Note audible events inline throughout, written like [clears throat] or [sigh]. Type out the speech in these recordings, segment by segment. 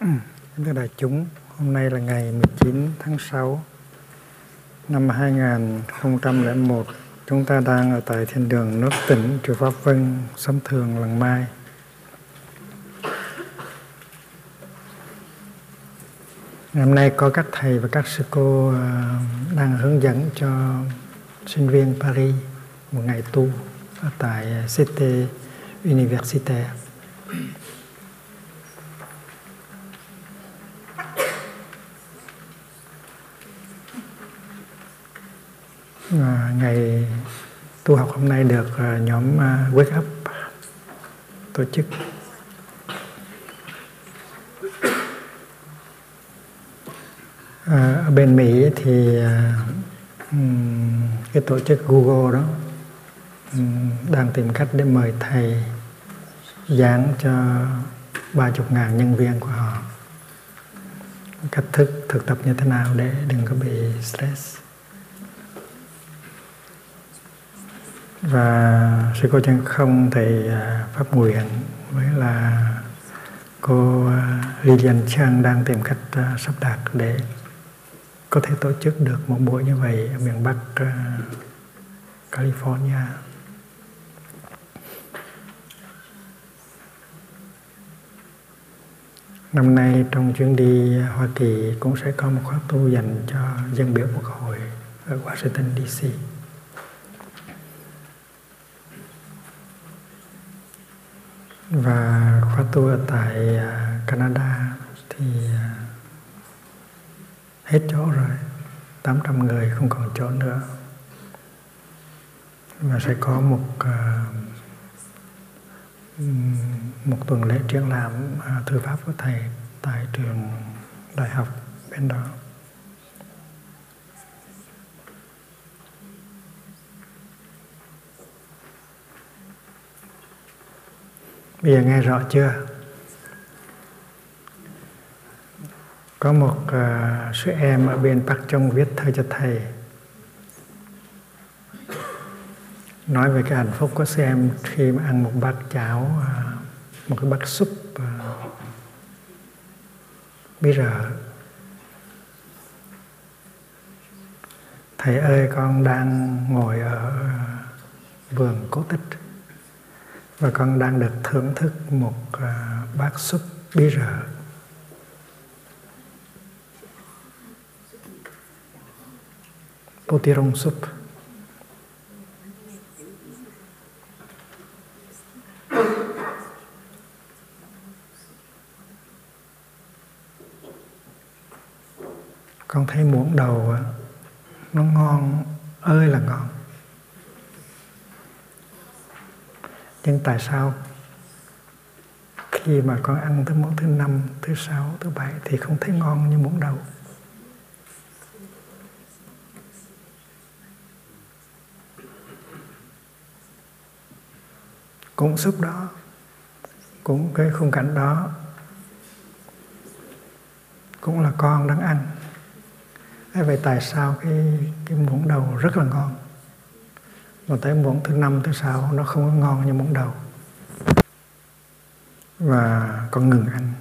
Thưa đại chúng, hôm nay là ngày 19 tháng 6 năm 2001. Chúng ta đang ở tại thiên đường nước tỉnh Chùa Pháp Vân, Sấm Thường, lần Mai. Ngày hôm nay có các thầy và các sư cô ờ, đang hướng dẫn cho sinh viên Paris một ngày tu ở tại Cité Universitaire. À, ngày tu học hôm nay được à, nhóm à, Wake Up. Tổ chức. À, ở bên Mỹ thì à, cái tổ chức Google đó đang tìm cách để mời thầy giảng cho ba chục ngàn nhân viên của họ. Cách thức thực tập như thế nào để đừng có bị stress. Và sư cô chân không thầy à, pháp nguyện với là cô à, Lilian Chang đang tìm cách à, sắp đặt để có thể tổ chức được một buổi như vậy ở miền Bắc California. Năm nay trong chuyến đi Hoa Kỳ cũng sẽ có một khóa tu dành cho dân biểu quốc hội ở Washington DC. Và khóa tu ở tại à, Canada thì à, hết chỗ rồi. 800 người không còn chỗ nữa. Và sẽ có một à, một tuần lễ triển lãm thư pháp của thầy tại trường đại học bên đó. Bây giờ nghe rõ chưa? Có một uh, sư em ở bên Bắc Trong viết thơ cho thầy nói về cái hạnh phúc của sư em khi mà ăn một bát cháo, uh, một cái bát súp uh, bí rợ. Thầy ơi con đang ngồi ở vườn cố tích và con đang được thưởng thức một à, bát súp bí rợ potirong súp. con thấy muỗng đầu nó ngon, ơi là ngon nhưng tại sao khi mà con ăn tới món thứ năm, thứ sáu, thứ bảy thì không thấy ngon như món đầu? Cũng xúc đó, cũng cái khung cảnh đó, cũng là con đang ăn. Vậy tại sao cái cái muỗng đầu rất là ngon? Mà tới muỗng thứ năm, thứ sáu, nó không có ngon như muỗng đầu. Và con ngừng ăn.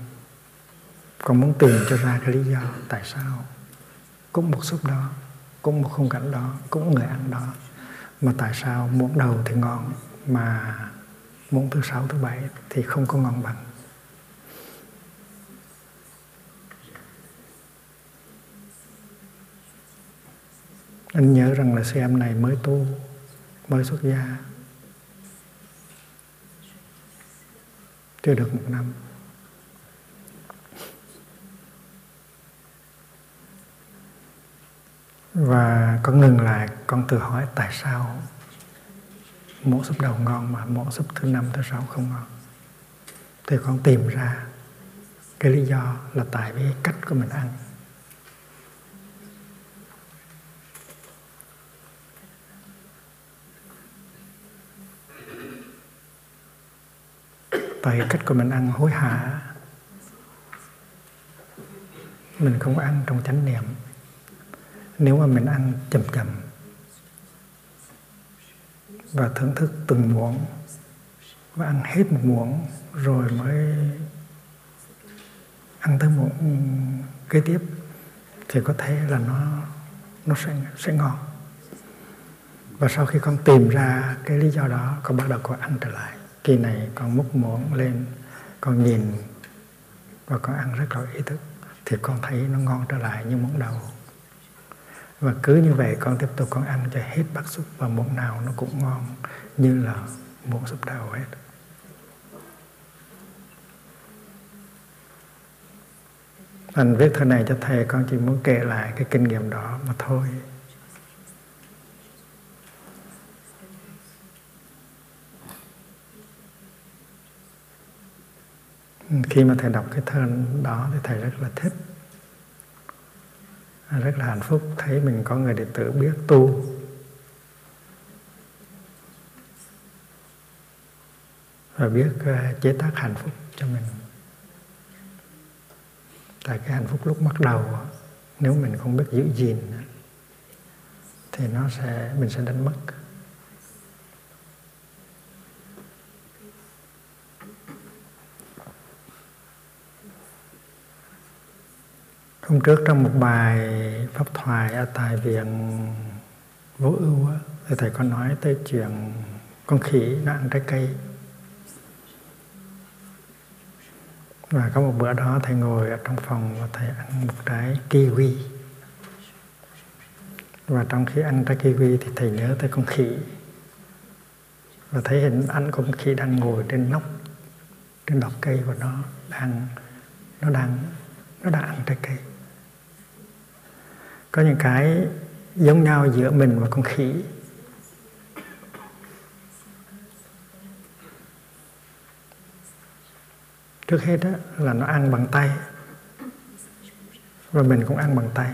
Con muốn tìm cho ra cái lý do tại sao. Cũng một súp đó, cũng một khung cảnh đó, cũng người ăn đó. Mà tại sao muỗng đầu thì ngon, mà muỗng thứ sáu, thứ bảy thì không có ngon bằng? Anh nhớ rằng là xem này mới tu mới xuất gia. Chưa được một năm. Và con ngừng lại, con tự hỏi tại sao mỗi súp đầu ngon mà mỗi súp thứ năm, thứ sáu không ngon? Thì con tìm ra cái lý do là tại vì cách của mình ăn. Tại cách của mình ăn hối hả? Mình không ăn trong chánh niệm. Nếu mà mình ăn chậm chậm và thưởng thức từng muỗng và ăn hết một muỗng rồi mới ăn tới muỗng kế tiếp thì có thể là nó nó sẽ sẽ ngon. Và sau khi con tìm ra cái lý do đó, con bắt đầu con ăn trở lại khi này con múc muỗng lên, con nhìn và con ăn rất là ý thức, thì con thấy nó ngon trở lại như muỗng đầu và cứ như vậy con tiếp tục con ăn cho hết bát súp và muỗng nào nó cũng ngon như là muỗng súp đầu hết Anh viết thư này cho thầy, con chỉ muốn kể lại cái kinh nghiệm đó mà thôi. Khi mà thầy đọc cái thơ đó thì thầy rất là thích. Rất là hạnh phúc thấy mình có người đệ tử biết tu. Và biết ờ, chế tác hạnh phúc cho mình tại cái hạnh phúc lúc bắt đầu, nếu mình không biết giữ gìn thì nó sẽ, mình sẽ đánh mất hôm trước trong một bài pháp thoại ở tại viện vũ ưu thì thầy có nói tới chuyện con khỉ nó ăn trái cây. Và có một bữa đó thầy ngồi ở trong phòng và thầy ăn một trái kiwi. Và trong khi ăn trái kiwi thì thầy nhớ tới con khỉ. Và thấy hình ảnh con khỉ đang ngồi trên nóc, trên đọc cây và nó đang nó đang nó đang ăn trái cây có những cái giống nhau giữa mình và con khỉ. Trước hết đó là nó ăn bằng tay. Và mình cũng ăn bằng tay.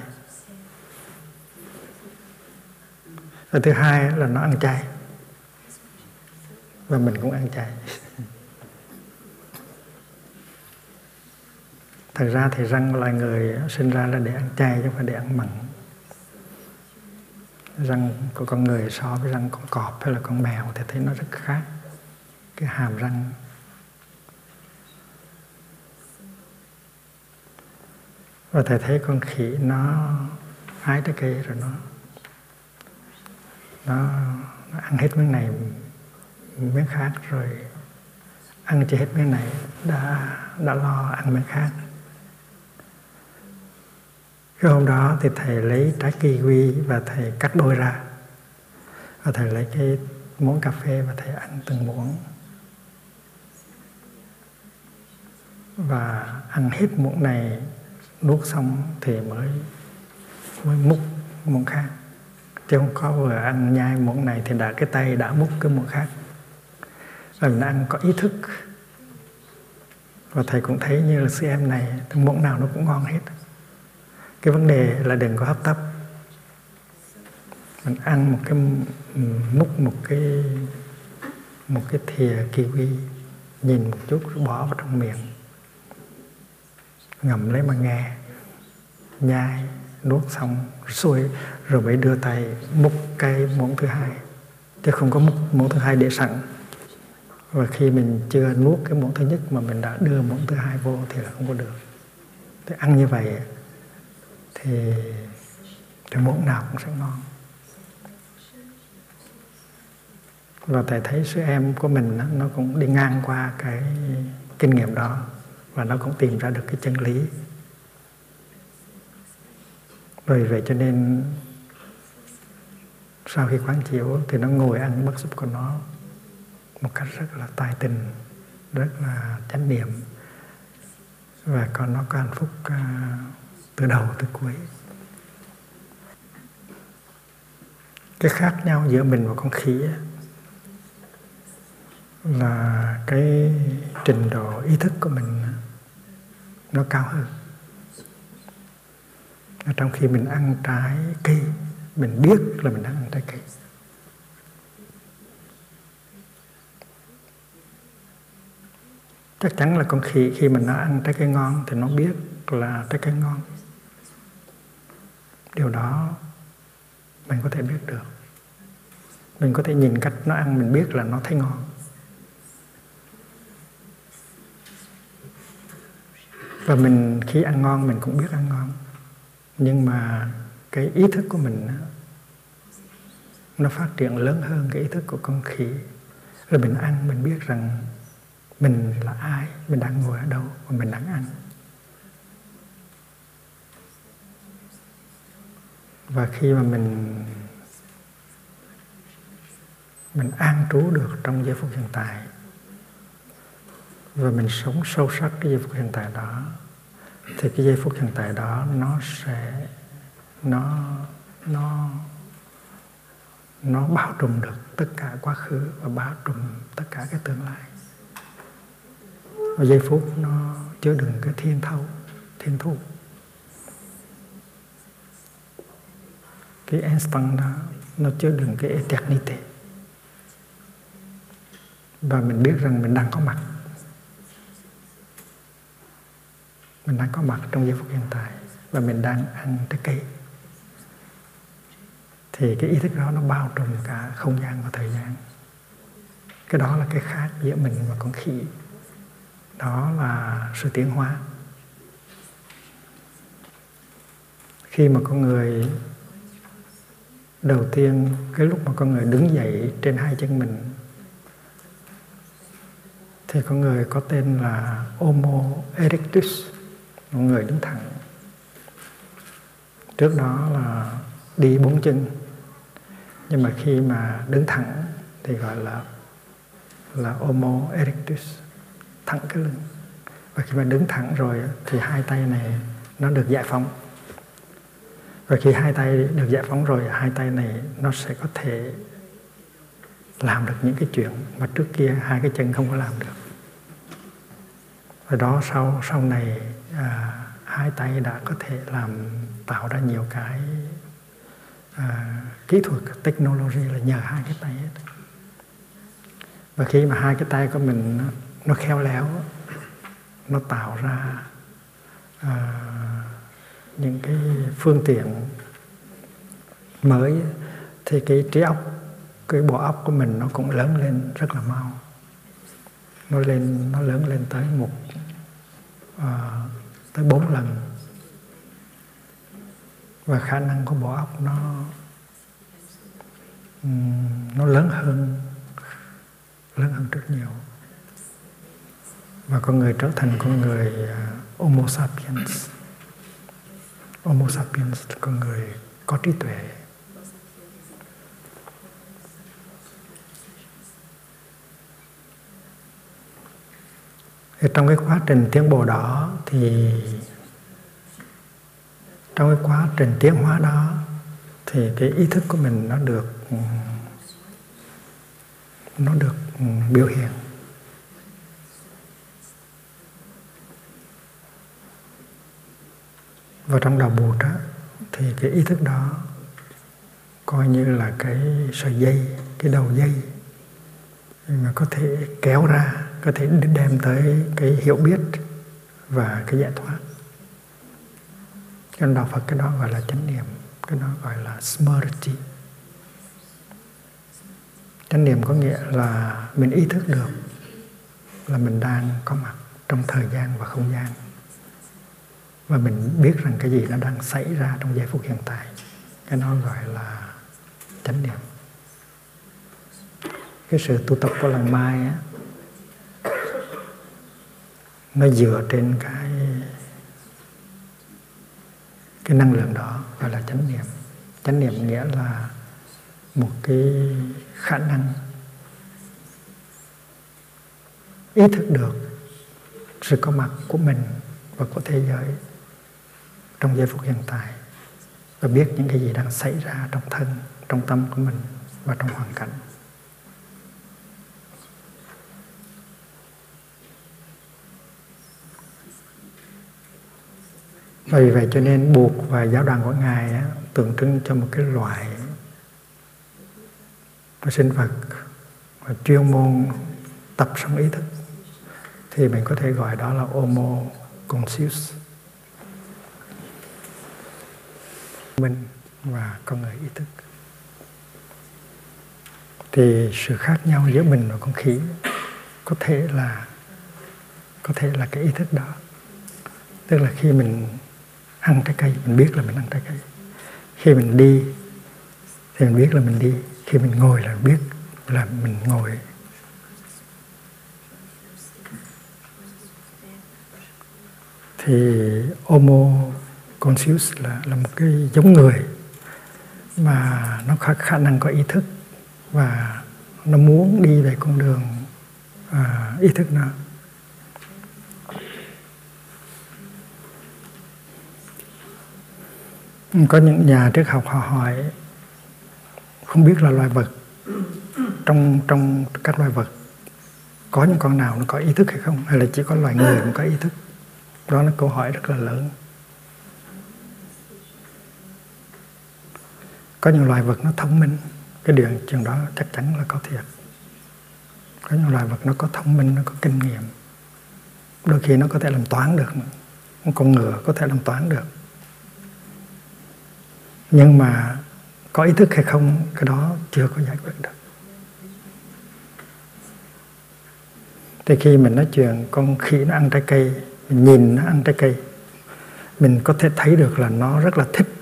Và thứ hai là nó ăn chay. Và mình cũng ăn chay. Thật ra thì răng loài người sinh ra là để ăn chay chứ không phải để ăn mặn răng của con người so với răng con cọp hay là con mèo thì thấy nó rất khác. Cái hàm răng. Và thầy thấy con khỉ nó hái trái cây rồi nó nó, nó ăn hết miếng này miếng khác rồi ăn chỉ hết miếng này đã đã lo ăn miếng khác cái hôm đó thì thầy lấy trái kiwi và thầy cắt đôi ra. Và thầy lấy cái muỗng cà phê và thầy ăn từng muỗng. Và ăn hết muỗng này, nuốt xong thì mới mới múc muỗng khác. Chứ không có vừa ăn nhai muỗng này thì đã, cái tay đã múc cái muỗng khác. Và mình ăn có ý thức. Và thầy cũng thấy như là sư em này, muỗng nào nó cũng ngon hết cái vấn đề là đừng có hấp tấp. Mình ăn một cái múc một cái một cái thìa kiwi, nhìn một chút rồi bỏ vào trong miệng. Ngậm lấy mà nghe. Nhai, nuốt xong, xuôi, rồi mới đưa tay múc cái muỗng thứ hai. Chứ không có múc muỗng thứ hai để sẵn. Và khi mình chưa nuốt cái muỗng thứ nhất mà mình đã đưa muỗng thứ hai vô thì là không có được. Thì ăn như vậy thì thì muỗng nào cũng sẽ ngon. Và thầy thấy sư em của mình nó cũng đi ngang qua cái kinh nghiệm đó và nó cũng tìm ra được cái chân lý. Bởi vậy cho nên sau khi quán chiếu thì nó ngồi ăn bất xúc của nó một cách rất là tài tình rất là chánh niệm. Và còn nó có hạnh phúc uh, từ đầu tới cuối. Cái khác nhau giữa mình và con khỉ là cái trình độ ý thức của mình nó cao hơn. Trong khi mình ăn trái cây, mình biết là mình đang ăn trái cây. Chắc chắn là con khỉ khi mình nó ăn trái cây ngon thì nó biết là trái cây ngon điều đó mình có thể biết được. Mình có thể nhìn cách nó ăn, mình biết là nó thấy ngon. Và mình khi ăn ngon, mình cũng biết ăn ngon. Nhưng mà cái ý thức của mình nó phát triển lớn hơn cái ý thức của con khỉ. Là mình ăn, mình biết rằng mình là ai, mình đang ngồi ở đâu và mình đang ăn. Và khi mà mình mình an trú được trong giây phút hiện tại, và mình sống sâu sắc cái giây phút hiện tại đó, thì cái giây phút hiện tại đó nó sẽ, nó nó nó bao trùm được tất cả quá khứ và bao trùm tất cả cái tương lai. Và giây phút nó chứa đựng cái thiên thâu thiên thu cái e instant đó, nó chứa đựng cái eternity. Và mình biết rằng mình đang có mặt. Mình đang có mặt trong giây phút hiện tại và mình đang ăn trái cây thì cái ý thức đó nó bao trùm cả không gian và thời gian. Cái đó là cái khác giữa mình và con khỉ. Đó là sự tiến hóa. Khi mà con người đầu tiên, cái lúc mà con người đứng dậy trên hai chân mình, thì con người có tên là Homo erectus, một người đứng thẳng. Trước đó là đi bốn chân. Nhưng mà khi mà đứng thẳng thì gọi là là Homo erectus, thẳng cái lưng. Và khi mà đứng thẳng rồi thì hai tay này nó được giải phóng và khi hai tay được giải phóng rồi hai tay này nó sẽ có thể làm được những cái chuyện mà trước kia hai cái chân không có làm được. Và đó sau sau này à, hai tay đã có thể làm tạo ra nhiều cái à, kỹ thuật technology là nhờ hai cái tay hết. Và khi mà hai cái tay của mình nó, nó khéo léo nó tạo ra à, những cái phương tiện mới thì cái trí óc cái bộ óc của mình nó cũng lớn lên rất là mau. Nó lên nó lớn lên tới một à, tới bốn lần. Và khả năng của bộ óc nó nó lớn hơn lớn hơn rất nhiều. Và con người trở thành con người uh, Homo sapiens. Homo sapiens là con người có trí tuệ. Thì trong cái quá trình tiến bộ đó thì, trong cái quá trình tiến hóa đó thì cái ý thức của mình nó được nó được biểu hiện. Và trong đầu bụt đó thì cái ý thức đó coi như là cái sợi dây, cái đầu dây mà có thể kéo ra, có thể đem tới cái hiểu biết và cái giải thoát. Trong đạo Phật cái đó gọi là chánh niệm, cái đó gọi là smriti. Chánh niệm có nghĩa là mình ý thức được là mình đang có mặt trong thời gian và không gian và mình biết rằng cái gì nó đang xảy ra trong giây phút hiện tại. Cái nó gọi là chánh niệm. Cái sự tu tập của lần mai á, nó dựa trên cái cái năng lượng đó gọi là chánh niệm. Chánh niệm nghĩa là một cái khả năng ý thức được sự có mặt của mình và của thế giới trong giây phút hiện tại và biết những cái gì đang xảy ra trong thân trong tâm của mình và trong hoàn cảnh. Vì vậy cho nên buộc và giáo đoàn của ngài á, tượng trưng cho một cái loại sinh vật và chuyên môn tập sống ý thức thì mình có thể gọi đó là homo conscious. Mình và con người ý thức. Thì sự khác nhau giữa mình và con khỉ có thể là, có thể là cái ý thức đó. Tức là khi mình ăn trái cây, mình biết là mình ăn trái cây. Khi mình đi thì mình biết là mình đi. Khi mình ngồi là biết là mình ngồi. Thì homo conscious là là một cái giống người mà nó có khả năng có ý thức và nó muốn đi về con đường à, ý thức nó. Có những nhà triết học họ hỏi không biết là loài vật trong trong các loài vật có những con nào nó có ý thức hay không? Hay là chỉ có loài người mới có ý thức? Đó là câu hỏi rất là lớn. Có những loài vật nó thông minh. Cái điều chuyện đó chắc chắn là có thiệt. Có những loài vật nó có thông minh, nó có kinh nghiệm. Đôi khi nó có thể làm toán được. Một con ngựa có thể làm toán được. Nhưng mà có ý thức hay không, cái đó chưa có giải quyết được. Thì khi mình nói chuyện, con khỉ nó ăn trái cây, mình nhìn nó ăn trái cây, mình có thể thấy được là nó rất là thích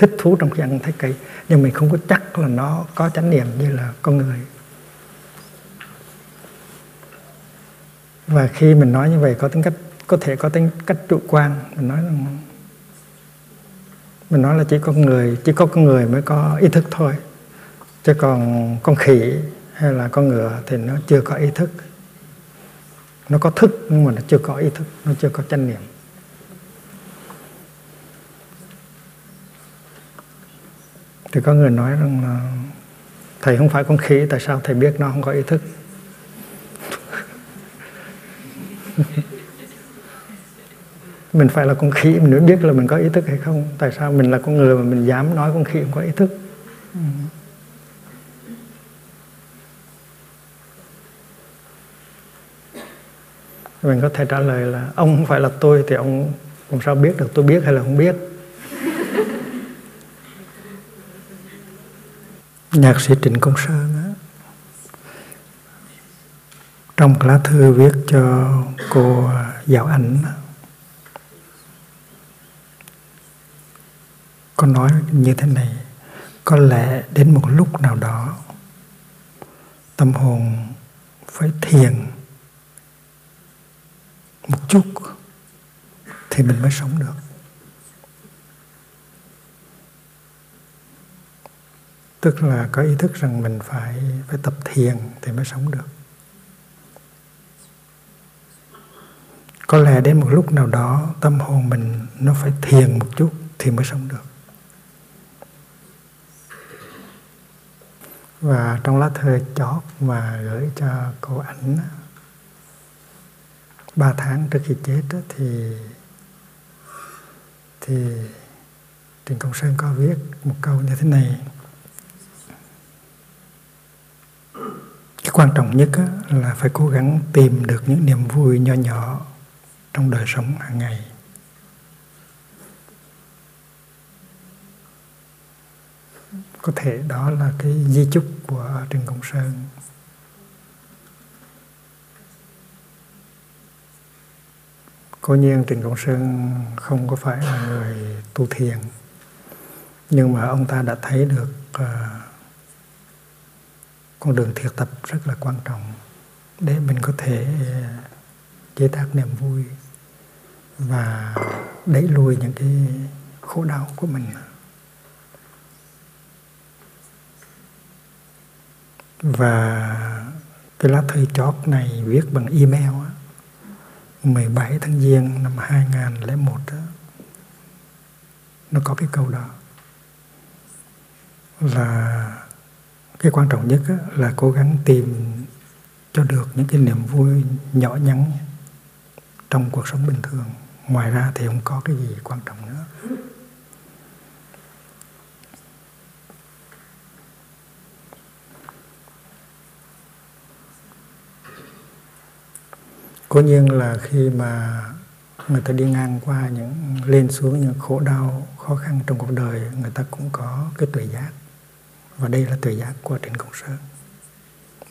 thích thú trong khi ăn trái cây nhưng mình không có chắc là nó có chánh niệm như là con người. Và khi mình nói như vậy, có tính cách, có thể có tính cách chủ quan, mình nói rằng, mình nói là chỉ có người, chỉ có con người mới có ý thức thôi. Chứ còn con khỉ hay là con ngựa thì nó chưa có ý thức. Nó có thức, nhưng mà nó chưa có ý thức, nó chưa có chánh niệm. Thì có người nói rằng là, thầy không phải con khỉ, tại sao thầy biết nó không có ý thức? [laughs] Mình phải là con khỉ, mình mới biết là mình có ý thức hay không. Tại sao mình là con người mà mình dám nói con khỉ không có ý thức? Mình có thể trả lời là, ông không phải là tôi thì ông làm sao biết được tôi biết hay là không biết? Nhạc sĩ Trịnh Công Sơn á, trong lá thư viết cho cô à, Giáo Anh có nói như thế này có lẽ đến một lúc nào đó tâm hồn phải thiền một chút thì mình mới sống được. Tức là có ý thức rằng mình phải phải tập thiền thì mới sống được. Có lẽ đến một lúc nào đó tâm hồn mình nó phải thiền một chút thì mới sống được. Và trong lá thư chót mà gửi cho cô ảnh, ba tháng trước khi chết thì thì Trịnh Công Sơn có viết một câu như thế này. Cái quan trọng nhất là phải cố gắng tìm được những niềm vui nho nhỏ trong đời sống hàng ngày. Có thể đó là cái di chúc của Trần Công Sơn. Cố nhiên Trịnh Công Sơn không có phải là người tu thiền nhưng mà ông ta đã thấy được uh, con đường thiệt tập rất là quan trọng để mình có thể ờ, chế tác niềm vui và đẩy lùi những cái khổ đau của mình. Và cái lá thư chót này viết bằng email á 17 tháng Giêng năm 2001 đó, nó có cái câu đó là cái quan trọng nhất là cố gắng tìm cho được những cái niềm vui nhỏ nhắn trong cuộc sống bình thường. Ngoài ra thì không có cái gì quan trọng nữa. Cố nhiên là khi mà người ta đi ngang qua những, lên xuống những khổ đau, khó khăn trong cuộc đời, người ta cũng có cái tuệ giác và đây là thời giác của Trịnh Công Sơn.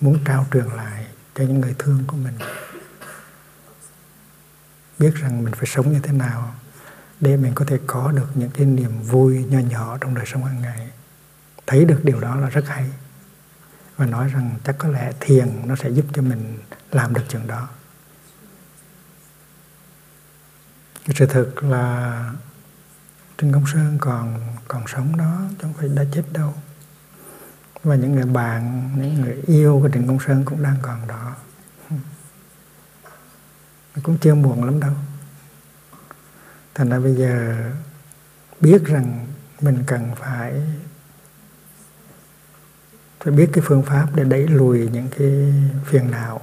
Muốn trao truyền lại cho những người thương của mình. Biết rằng mình phải sống như thế nào để mình có thể có được những cái niềm vui nhỏ nhỏ trong đời sống hàng ngày. Thấy được điều đó là rất hay. Và nói rằng chắc có lẽ thiền nó sẽ giúp cho mình làm được chuyện đó. Sự thực là Trinh Công Sơn còn còn sống đó, chứ không phải đã chết đâu và những người bạn, những người yêu của Trịnh Công Sơn cũng đang còn đó. Cũng chưa muộn lắm đâu. Thành ra bây giờ biết rằng mình cần phải phải biết cái phương pháp để đẩy lùi những cái phiền não.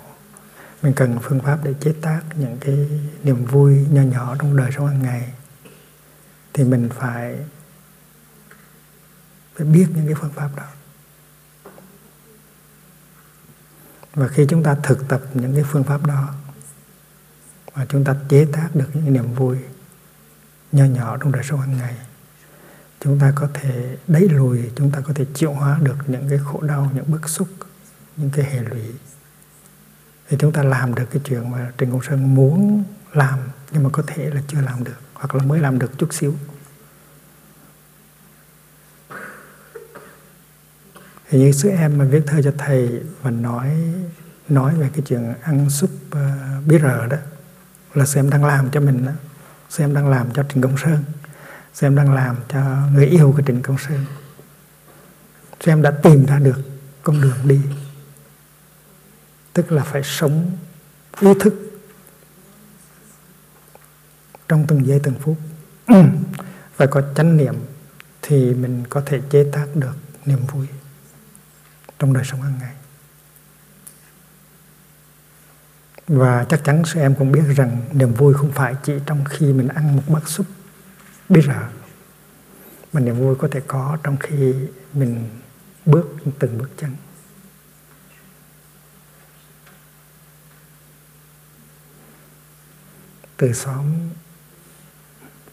Mình cần phương pháp để chế tác những cái niềm vui nhỏ nhỏ trong đời sống hàng ngày. Thì mình phải phải biết những cái phương pháp đó. Và khi chúng ta thực tập những cái phương pháp đó, và chúng ta chế tác được những niềm vui nhỏ nhỏ trong đời sống hàng ngày, chúng ta có thể đẩy lùi, chúng ta có thể chịu hóa được những cái khổ đau, những bức xúc, những cái hệ lụy. Thì chúng ta làm được cái chuyện mà Trịnh Công Sơn muốn làm nhưng mà có thể là chưa làm được hoặc là mới làm được chút xíu. Thì như sư em mà viết thơ cho thầy và nói nói về cái chuyện ăn súp uh, bí rờ đó là sư em đang làm cho mình đó. Sư em đang làm cho Trịnh Công Sơn. Sư em đang làm cho người yêu của Trịnh Công Sơn. Sư em đã tìm ra được con đường đi. Tức là phải sống ý thức trong từng giây từng phút. [clears throat] Phải có chánh niệm thì mình có thể chế tác được niềm vui trong đời sống hàng ngày. Và chắc chắn sư em cũng biết rằng niềm vui không phải chỉ trong khi mình ăn một bát súp bí rợ mà niềm vui có thể có trong khi mình bước từng bước chân. Từ xóm,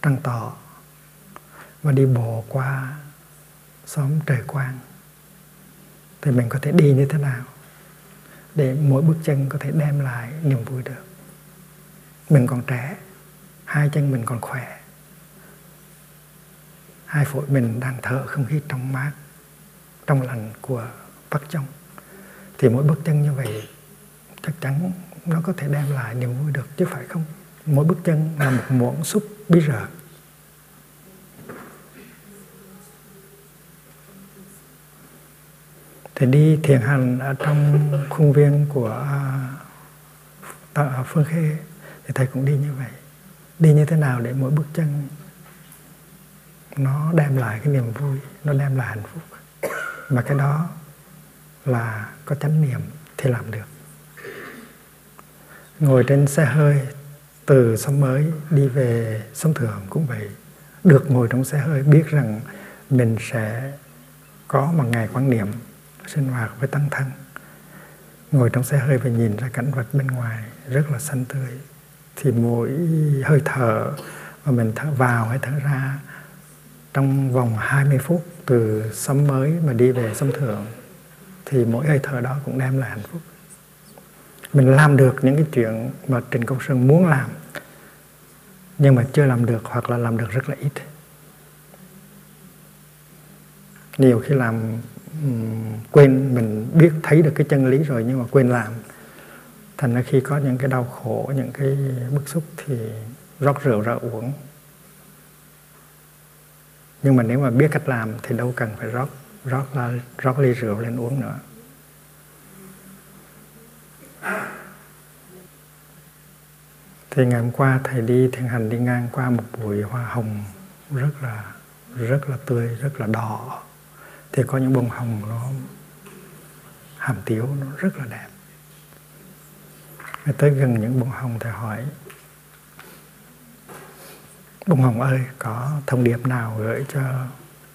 Trăng Tọ và đi bộ qua xóm Trời Quang thì mình có thể đi như thế nào để mỗi bước chân có thể đem lại niềm vui được. Mình còn trẻ, hai chân mình còn khỏe. Hai phổi mình đang thở không khí trong mát, trong lành của Bắc Trong thì mỗi bước chân như vậy chắc chắn nó có thể đem lại niềm vui được, chứ phải không? Mỗi bước chân là một muỗng súp bí rợ. Thì đi thiền hành ở trong khuôn viên của à, à, Phương Khê. Thì thầy cũng đi như vậy. Đi như thế nào để mỗi bước chân nó đem lại cái niềm vui nó đem lại hạnh phúc? Mà cái đó là có chánh niệm thì làm được. Ngồi trên xe hơi từ sống mới đi về sống thường cũng vậy. Được ngồi trong xe hơi biết rằng mình sẽ có một ngày quan niệm sinh hoạt với tăng thân ngồi trong xe hơi và nhìn ra cảnh vật bên ngoài rất là xanh tươi. Thì mỗi hơi thở mà mình thở vào hay thở ra trong vòng 20 phút từ sống mới mà đi về sống thượng thì mỗi hơi thở đó cũng đem lại hạnh phúc. Mình làm được những cái chuyện mà Trịnh Công Sơn muốn làm, nhưng mà chưa làm được hoặc là làm được rất là ít. Nhiều khi làm quên, mình biết, thấy được cái chân lý rồi nhưng mà quên làm. Thành ra khi có những cái đau khổ, những cái bức xúc thì rót rượu ra uống. Nhưng mà nếu mà biết cách làm thì đâu cần phải rót rót là rót ly rượu lên uống nữa. Thì ngày hôm qua thầy đi thiền hành đi ngang qua một bụi hoa hồng rất là rất là tươi, rất là đỏ thì có những bông hồng nó hàm tiếu, nó rất là đẹp. Tới gần những bông hồng thì hỏi, bông hồng ơi, có thông điệp nào gửi cho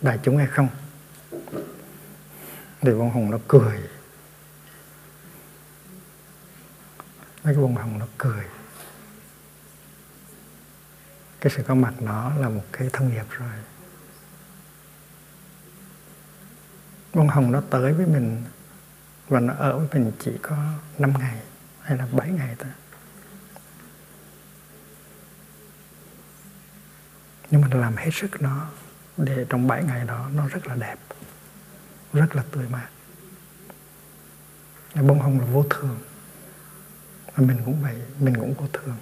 đại chúng hay không? Thì bông hồng nó cười. Mấy cái bông hồng nó cười. Cái sự có mặt nó là một cái thông điệp rồi. Bông hồng nó tới với mình và nó ở với mình chỉ có 5 ngày hay là 7 ngày thôi. Nhưng mà làm hết sức nó để trong 7 ngày đó nó rất là đẹp, rất là tươi mát. Bông hồng là vô thường. Và mình cũng vậy, mình cũng vô thường.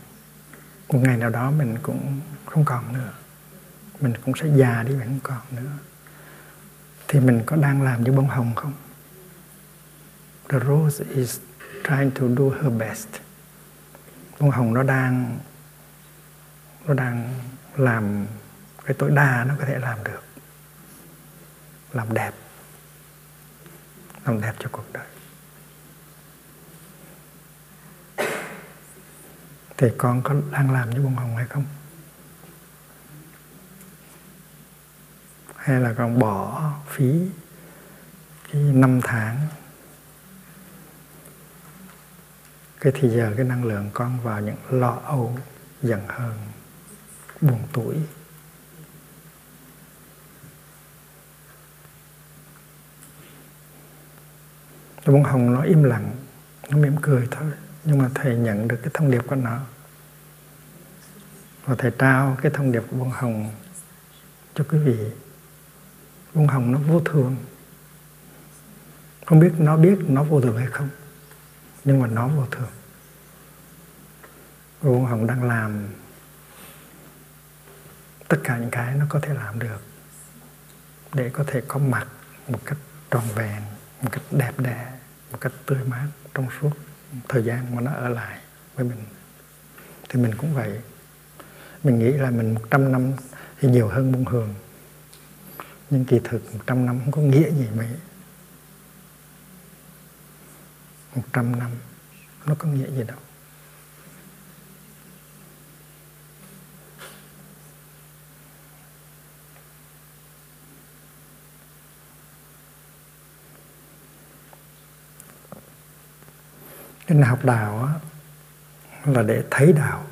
Một ngày nào đó mình cũng không còn nữa. Mình cũng sẽ già đi mình không còn nữa thì mình có đang làm như bông hồng không? The rose is trying to do her best. Bông hồng nó đang nó đang làm cái tối đa nó có thể làm được. Làm đẹp. Làm đẹp cho cuộc đời. Thì con có đang làm như bông hồng hay không? Hay là con bỏ phí cái năm tháng? Cái thì giờ cái năng lượng con vào những lo âu, giận hờn, buồn tuổi bông hồng nó im lặng, nó mỉm cười thôi, nhưng mà thầy nhận được cái thông điệp của nó. Và thầy trao cái thông điệp của bông hồng cho quý vị bông hồng nó vô thường. Không biết nó biết nó vô thường hay không, nhưng mà nó vô thường. Bông hồng đang làm tất cả những cái nó có thể làm được để có thể có mặt một cách tròn vẹn, một cách đẹp đẽ, một cách tươi mát trong suốt thời gian mà nó ở lại với mình. Thì mình cũng vậy. Mình nghĩ là mình 100 năm thì nhiều hơn bông hường nhưng kỳ thực 100 năm không có nghĩa gì mấy. 100 năm nó có nghĩa gì đâu. Nên học đạo là để thấy đạo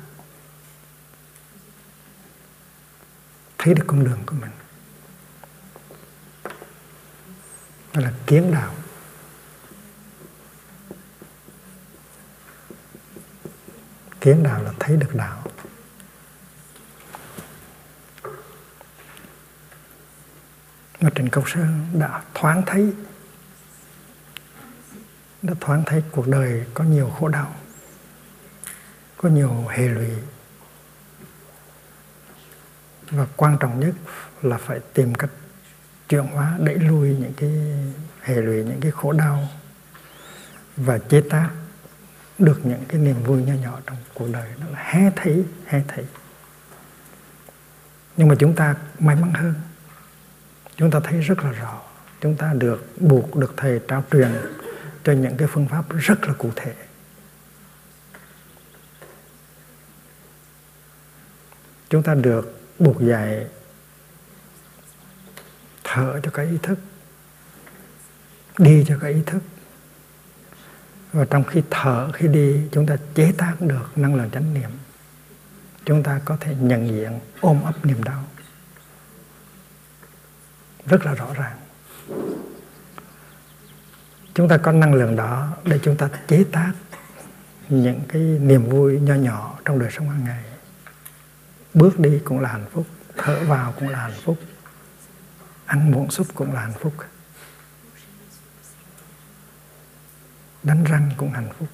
thấy được con đường của mình. Đó là kiến đạo. Kiến đạo là thấy được đạo. Mà Trịnh Công Sơn đã thoáng thấy, đã thoáng thấy cuộc đời có nhiều khổ đau, có nhiều hệ lụy. Và quan trọng nhất là phải tìm cách chuyển hóa, đẩy lùi những cái, hệ lụy, những cái khổ đau và chế tác được những cái niềm vui nhỏ nhỏ trong cuộc đời. Đó là hé thấy hé thấy. Nhưng mà chúng ta may mắn hơn. Chúng ta thấy rất là rõ. Chúng ta được buộc, được thầy trao truyền cho những cái phương pháp rất là cụ thể. Chúng ta được buộc dạy thở cho cái ý thức, đi cho cái ý thức. Và trong khi thở, khi đi, chúng ta chế tác được năng lượng chánh niệm. Chúng ta có thể nhận diện, ôm ấp niềm đau. Rất là rõ ràng. Chúng ta có năng lượng đó để chúng ta chế tác những cái niềm vui nho nhỏ trong đời sống hàng ngày. Bước đi cũng là hạnh phúc, thở vào cũng là hạnh phúc ăn muỗng súp cũng là hạnh phúc. Đánh răng cũng hạnh phúc.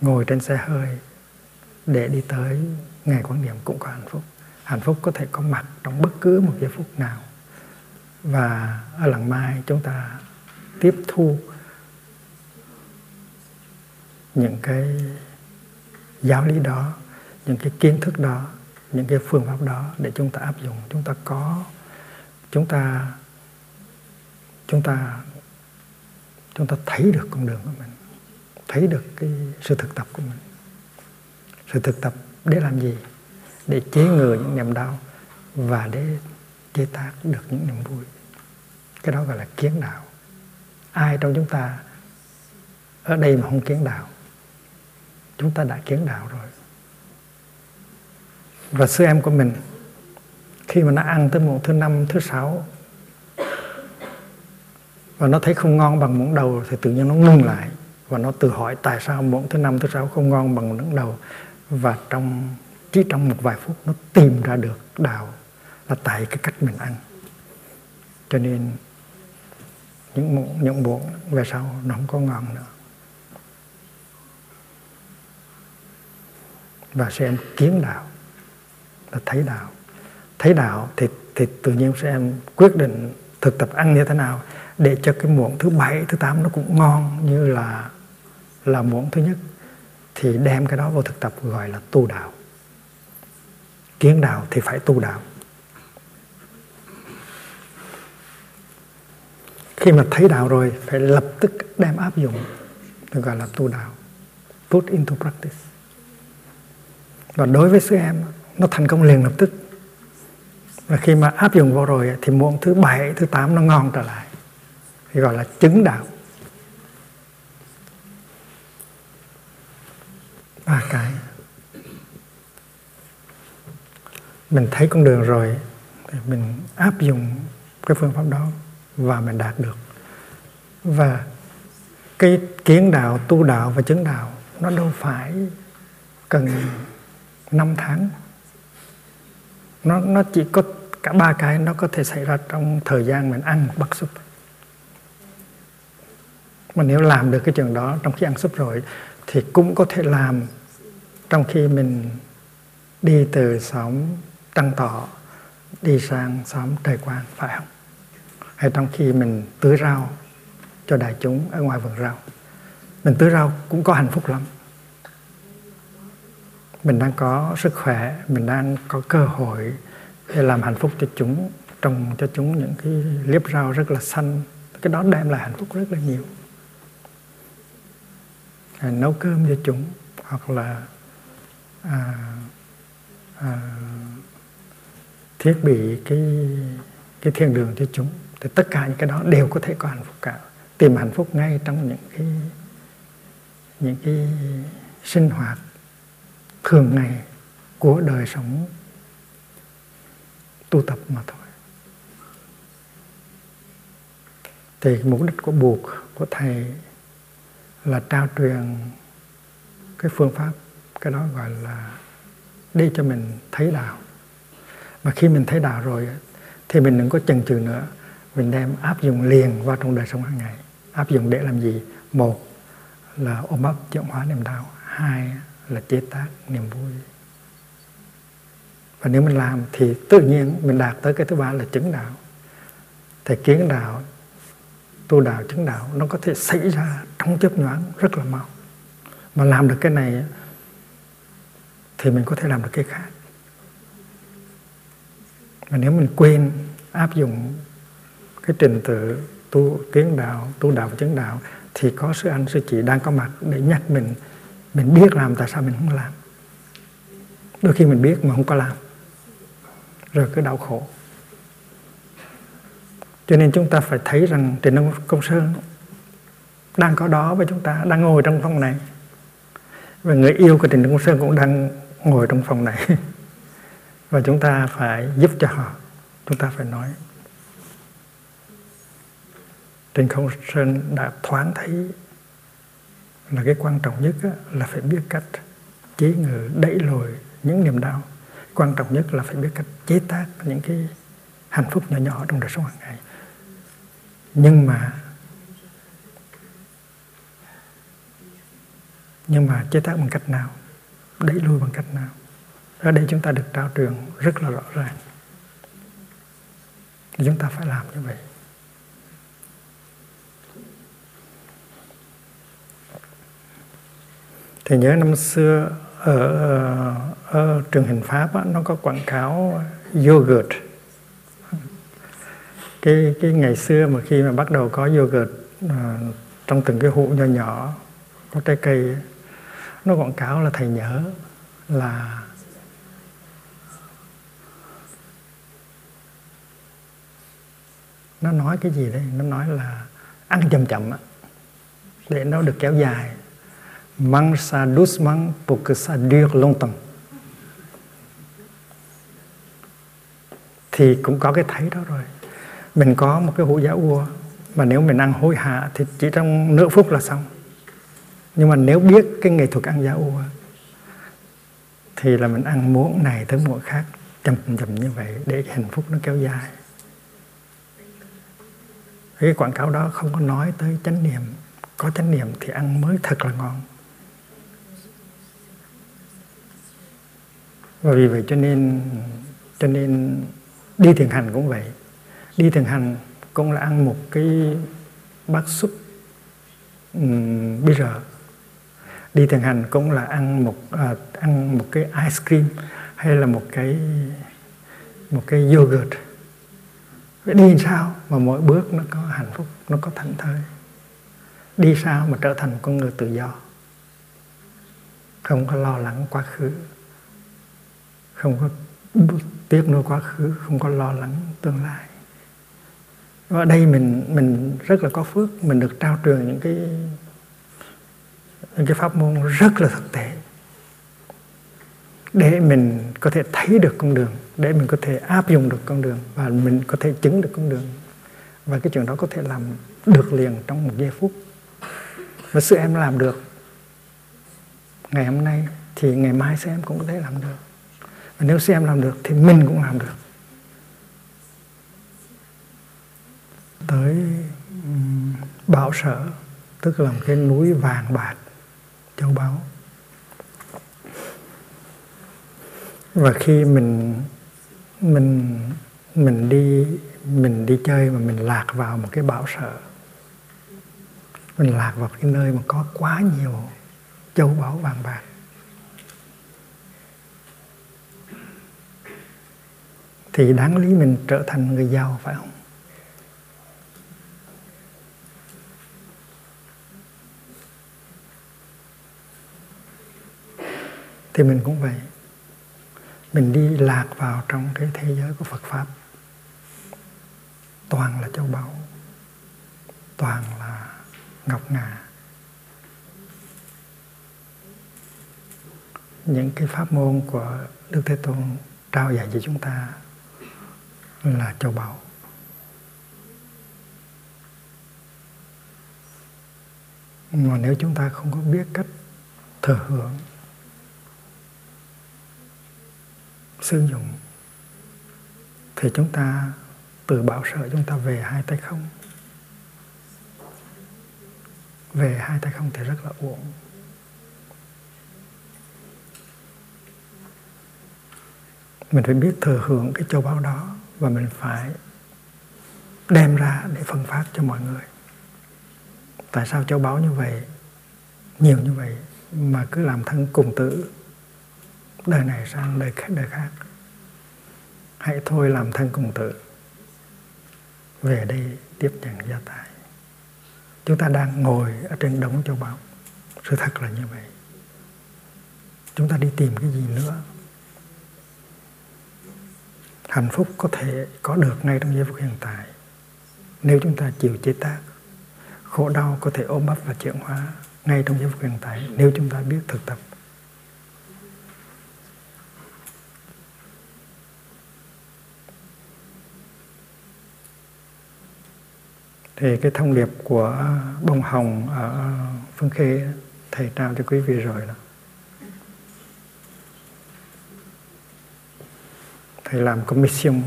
Ngồi trên xe hơi để đi tới ngày quan niệm cũng có hạnh phúc. Hạnh phúc có thể có mặt trong bất cứ một giây phút nào. Và ở lần mai chúng ta tiếp thu những cái giáo lý đó, những cái kiến thức đó những cái phương pháp đó để chúng ta áp dụng, chúng ta có, chúng ta chúng ta chúng ta thấy được con đường của mình, thấy được cái sự thực tập của mình. Sự thực tập để làm gì? Để chế ngừa những niềm đau và để chế tác được những niềm vui. Cái đó gọi là kiến đạo. Ai trong chúng ta, ở đây mà không kiến đạo, chúng ta đã kiến đạo rồi và sư em của mình, khi mà nó ăn tới muỗng thứ năm, thứ sáu, và nó thấy không ngon bằng muỗng đầu thì tự nhiên nó ngưng lại. Và nó tự hỏi tại sao muỗng thứ năm, thứ sáu không ngon bằng muỗng đầu. Và trong, chỉ trong một vài phút nó tìm ra được đạo là tại cái cách mình ăn. Cho nên những muỗng những muỗng về sau nó không có ngon nữa. Và xem kiến đạo là thấy đạo. Thấy đạo thì thì tự nhiên sẽ em quyết định thực tập ăn như thế nào để cho cái muỗng thứ bảy, thứ tám nó cũng ngon như là là muỗng thứ nhất. Thì đem cái đó vào thực tập gọi là tu đạo. Kiến đạo thì phải tu đạo. Khi mà thấy đạo rồi, phải lập tức đem áp dụng, được gọi là tu đạo. Put into practice. Và đối với sư em nó thành công liền lập tức. Và khi mà áp dụng vào rồi thì muộn thứ bảy, thứ tám nó ngon trở lại. Thì gọi là chứng đạo. Ba cái. Mình thấy con đường rồi thì mình áp dụng cái phương pháp đó và mình đạt được. Và cái kiến đạo, tu đạo và chứng đạo nó đâu phải cần năm tháng nó nó chỉ có cả ba cái nó có thể xảy ra trong thời gian mình ăn bắt súp mà nếu làm được cái chuyện đó trong khi ăn súp rồi thì cũng có thể làm trong khi mình đi từ xóm Trăng Tỏ đi sang xóm Trời Quang, phải không? Hay trong khi mình tưới rau cho đại chúng ở ngoài vườn rau. Mình tưới rau cũng có hạnh phúc lắm mình đang có sức khỏe mình đang có cơ hội để làm hạnh phúc cho chúng trồng cho chúng những cái liếp rau rất là xanh. Cái đó đem lại hạnh phúc rất là nhiều. À, nấu cơm cho chúng hoặc là à, à, thiết bị cái cái thiên đường cho chúng. Thì tất cả những cái đó đều có thể có hạnh phúc cả. Tìm hạnh phúc ngay trong những cái những cái sinh hoạt thường ngày của đời sống tu tập mà thôi. Thì mục đích của buộc của thầy là trao truyền cái phương pháp, cái đó gọi là đi cho mình thấy đạo. Mà khi mình thấy đạo rồi thì mình đừng có chần chừ nữa. Mình đem áp dụng liền vào trong đời sống hàng ngày. Áp dụng để làm gì? Một là ôm ấp chuyển hóa niềm đau. Hai là chế tác niềm vui. Và nếu mình làm thì tự nhiên mình đạt tới cái thứ ba là chứng đạo. Thì kiến đạo, tu đạo, chứng đạo nó có thể xảy ra trong chớp nhoáng rất là mau. Mà làm được cái này thì mình có thể làm được cái khác. Mà nếu mình quên áp dụng cái trình tự tu kiến đạo, tu đạo và chứng đạo thì có sư anh sư chị đang có mặt để nhắc mình mình biết làm, tại sao mình không làm? Đôi khi mình biết mà không có làm. Rồi cứ đau khổ. Cho nên chúng ta phải thấy rằng trên Đông Công Sơn đang có đó với chúng ta, đang ngồi trong phòng này. Và người yêu của tình Đông Công Sơn cũng đang ngồi trong phòng này. [laughs] Và chúng ta phải giúp cho họ. Chúng ta phải nói. Trịnh Công Sơn đã thoáng thấy là cái quan trọng nhất là phải biết cách chế ngự, đẩy lùi những niềm đau. Quan trọng nhất là phải biết cách chế tác những cái hạnh phúc nhỏ nhỏ trong đời sống hàng ngày. Nhưng mà nhưng mà chế tác bằng cách nào? Đẩy lùi bằng cách nào? Ở đây chúng ta được trao truyền rất là rõ ràng. Chúng ta phải làm như vậy. Thì nhớ năm xưa ở, ở trường hình pháp á, nó có quảng cáo yogurt. Cái cái ngày xưa mà khi mà bắt đầu có yogurt à, trong từng cái hũ nhỏ nhỏ có trái cây nó quảng cáo là thầy nhớ là nó nói cái gì đấy nó nói là ăn chậm chậm để nó được kéo dài mang sa doucement pour que ça dure longtemps thì cũng có cái thấy đó rồi. Mình có một cái hũ giá ua, mà nếu mình ăn hối hạ thì chỉ trong nửa phút là xong. Nhưng mà nếu biết cái nghệ thuật ăn giá ua, thì là mình ăn muỗng này tới muỗng khác chậm chậm như vậy để cái hạnh phúc nó kéo dài. Cái quảng cáo đó không có nói tới chánh niệm. Có chánh niệm thì ăn mới thật là ngon. Và vì vậy cho nên cho nên đi thiền hành cũng vậy. Đi thiền hành cũng là ăn một cái bát súp um, bây giờ đi thiền hành cũng là ăn một à, ăn một cái ice cream hay là một cái một cái yogurt. Đi sao mà mỗi bước nó có hạnh phúc nó có thảnh thơi? Đi sao mà trở thành một con người tự do? Không có lo lắng quá khứ không có tiếc nuối quá khứ, không có lo lắng tương lai. Ở đây mình mình rất là có phước, mình được trao truyền những cái những cái pháp môn rất là thực tế. Để mình có thể thấy được con đường, để mình có thể áp dụng được con đường và mình có thể chứng được con đường. Và cái chuyện đó có thể làm được liền trong một giây phút. Và sự em làm được, ngày hôm nay thì ngày mai sẽ em cũng có thể làm được và nếu xem làm được thì mình cũng làm được. Tới bảo sở, tức là một cái núi vàng bạc, châu báu. Và khi mình mình mình đi mình đi chơi mà mình lạc vào một cái bảo sở, mình lạc vào cái nơi mà có quá nhiều châu báu vàng bạc thì đáng lý mình trở thành người giàu, phải không? Thì mình cũng vậy. Mình đi lạc vào trong cái thế giới của Phật pháp. Toàn là châu báu. Toàn là ngọc ngà. Những cái pháp môn của Đức Thế Tôn trao dạy cho chúng ta là châu báu. Mà nếu chúng ta không có biết cách thừa hưởng sử dụng, thì chúng ta từ bảo sợ chúng ta về hai tay không? Về hai tay không thì rất là uổng. Mình phải biết thừa hưởng cái châu báu đó và mình phải đem ra để phân phát cho mọi người. Tại sao châu báu như vậy? Nhiều như vậy mà cứ làm thân cùng tử. Đời này sang đời khác đời khác. Hãy thôi làm thân cùng tử. Về đây tiếp nhận gia tài. Chúng ta đang ngồi ở trên đống châu báu sự thật là như vậy. Chúng ta đi tìm cái gì nữa? Hạnh phúc có thể có được ngay trong giây phút hiện tại. Nếu chúng ta chịu chế tác, khổ đau có thể ôm ấp và chuyển hóa ngay trong giây phút hiện tại, nếu chúng ta biết thực tập. Thì cái thông điệp của bông hồng ở phương khê thầy trao cho quý vị rồi đó. Thầy làm commission.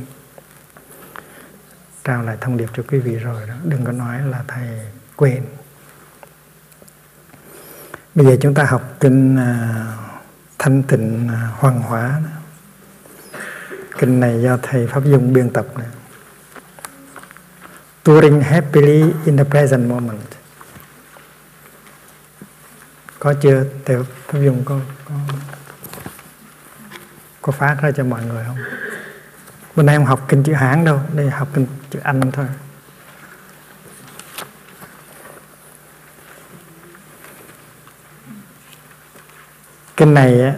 Trao lại thông điệp cho quý vị rồi đó. Đừng có nói là thầy quên. Bây giờ chúng ta học kinh à, thanh tịnh à, uh, hoàng hóa kinh này do thầy pháp dung biên tập này touring happily in the present moment. Có chưa? Thầy pháp dung có, có có phát ra cho mọi người không? Bữa nay không học kinh chữ hán đâu, đây học kinh chữ anh thôi. Kinh này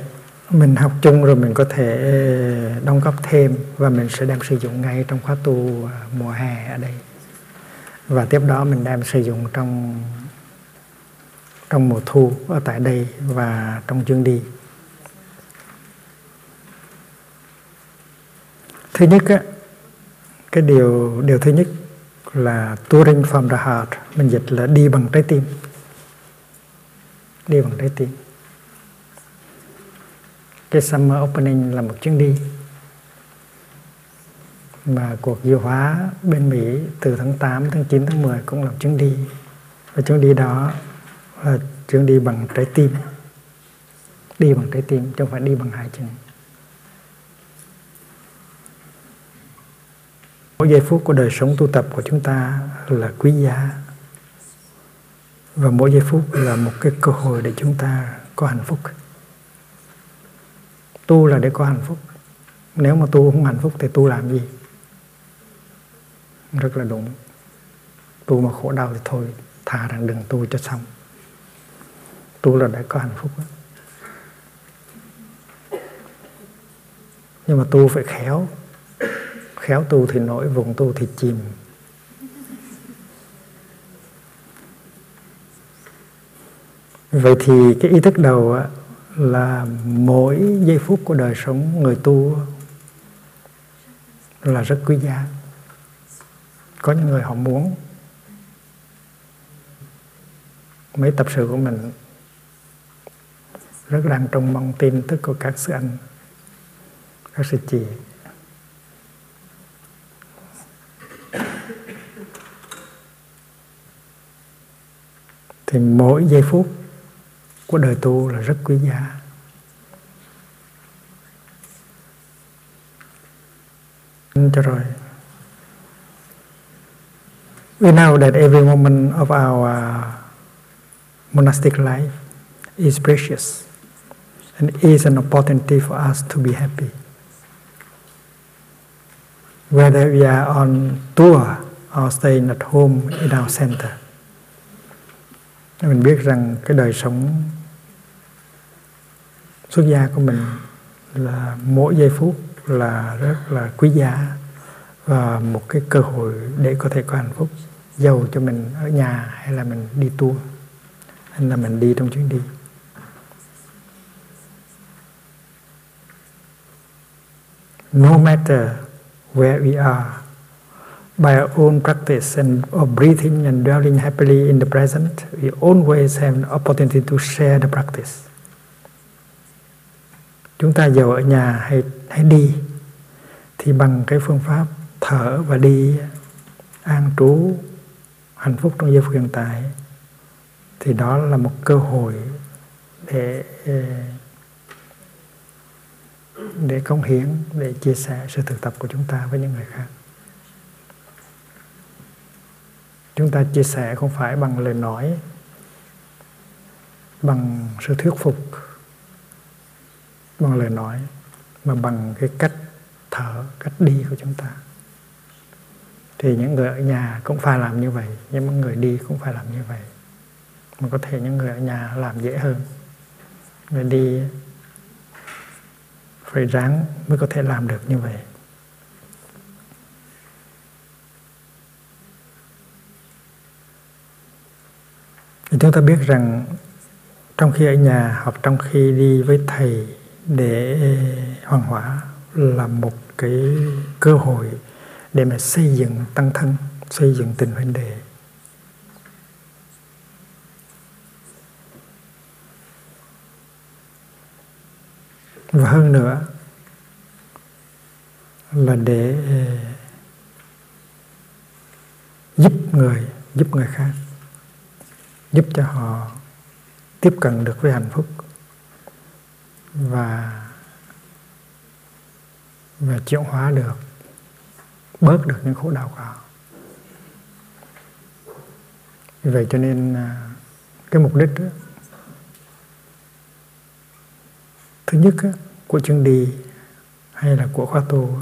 mình học chung rồi mình có thể ờ, đóng góp thêm và mình sẽ đem sử dụng ngay trong khóa tu ờ, mùa hè ở đây. Và tiếp đó mình đem sử dụng trong trong mùa thu ở tại đây và trong chương đi. Thứ nhất á, cái điều điều thứ nhất là touring from the heart mình dịch là đi bằng trái tim. Đi bằng trái tim. Cái summer opening là một chuyến đi mà cuộc diêu hóa bên Mỹ từ tháng 8, tháng 9, tháng 10 cũng là một chuyến đi. Và chuyến đi đó là chuyến đi bằng trái tim. Đi bằng trái tim chứ không phải đi bằng hai chân. Mỗi giây phút của đời sống tu tập của chúng ta là quý giá. Và mỗi giây phút là một cái cơ hội để chúng ta có hạnh phúc. Tu là để có hạnh phúc. Nếu mà tu không hạnh phúc thì tu làm gì? Rất là đúng. Tu mà khổ đau thì thôi, thà rằng đừng tu cho xong. Tu là để có hạnh phúc nhưng mà tu phải khéo khéo tu thì nổi vùng tu thì chìm. Vậy thì cái ý thức đầu là mỗi giây phút của đời sống người tu là rất quý giá. Có những người họ muốn mấy tập sự của mình rất đang trông mong tin tức của các sư anh, các sư chị [coughs] thì mỗi giây phút của đời tu là rất quý giá. Cho rồi. We know that every moment of our uh, monastic life is precious and is an opportunity for us to be happy whether we are on tour or staying at home in our center. Mình biết rằng cái đời sống xuất gia của mình là mỗi giây phút là rất là quý giá và một cái cơ hội để có thể có hạnh phúc, giàu cho mình ở nhà hay là mình đi tour, hay là mình đi trong chuyến đi. No matter where we are. By our own practice and of breathing and dwelling happily in the present, we always have an opportunity to share the practice. Chúng ta giàu ở nhà hay hay đi, thì bằng cái phương pháp thở và đi an trú, hạnh phúc trong giây phút hiện tại, thì đó là một cơ hội để để công hiến, để chia sẻ sự thực tập của chúng ta với những người khác. Chúng ta chia sẻ không phải bằng lời nói, bằng sự thuyết phục, bằng lời nói, mà bằng cái cách thở, cách đi của chúng ta. Thì những người ở nhà cũng phải làm như vậy, nhưng người đi cũng phải làm như vậy, mà có thể những người ở nhà làm dễ hơn. Người đi phải ráng mới có thể làm được như vậy. Thì chúng ta biết rằng trong khi ở nhà hoặc trong khi đi với thầy để hoàn hỏa là một cái cơ hội để mà xây dựng tăng thân, xây dựng tình huynh đệ. Và hơn nữa là để ờ, giúp người giúp người khác giúp cho họ tiếp cận được với hạnh phúc và và chuyển hóa được bớt được những khổ đau của họ. Vì vậy cho nên ờ, cái mục đích đó, thứ nhất của chương đi hay là của khóa tu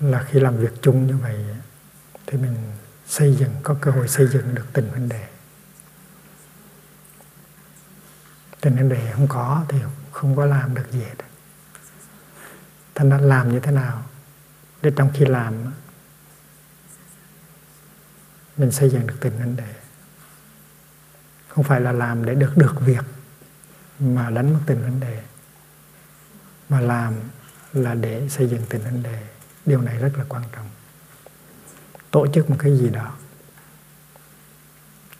là khi làm việc chung như vậy thì mình xây dựng, có cơ hội xây dựng được tình vấn đề tình vấn đề không có thì không có làm được gì hết. Thành ra làm như thế nào để trong khi làm mình xây dựng được tình vấn đề không phải là làm để được được việc mà đánh mất tình vấn đề mà làm là để xây dựng tình vấn đề điều này rất là quan trọng. Tổ chức một cái gì đó.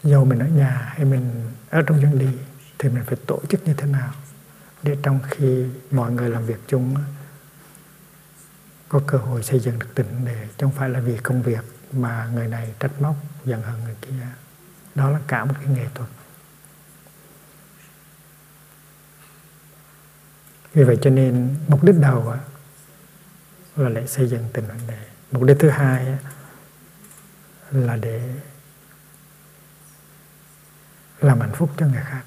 Dù mình ở nhà hay mình ở trong dân đi, thì mình phải tổ chức như thế nào để trong khi mọi người làm việc chung có cơ hội xây dựng được tình đề chứ không phải là vì công việc mà người này trách móc giận hờn người kia. Đó là cả một cái nghệ thuật. Vì vậy cho nên mục đích đầu là để xây dựng tình huynh đề mục đích thứ hai là để làm hạnh phúc cho người khác,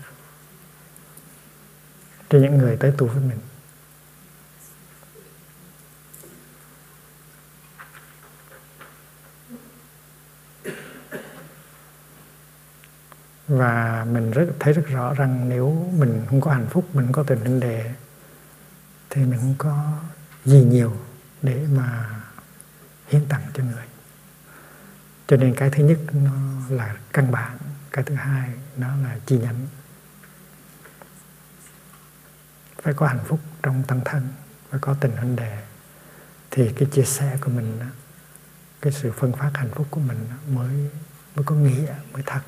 cho những người tới tu với mình. Và mình rất, thấy rất rõ rằng nếu mình không có hạnh phúc, mình không có tình vấn đề thì mình không có gì nhiều để mà hiến tặng cho người. Cho nên cái thứ nhất nó là căn bản, cái thứ hai nó là chi nhánh. Phải có hạnh phúc trong tâm thân, phải có tình huynh đề thì cái chia sẻ của mình cái sự phân phát hạnh phúc của mình mới mới có nghĩa, mới thật.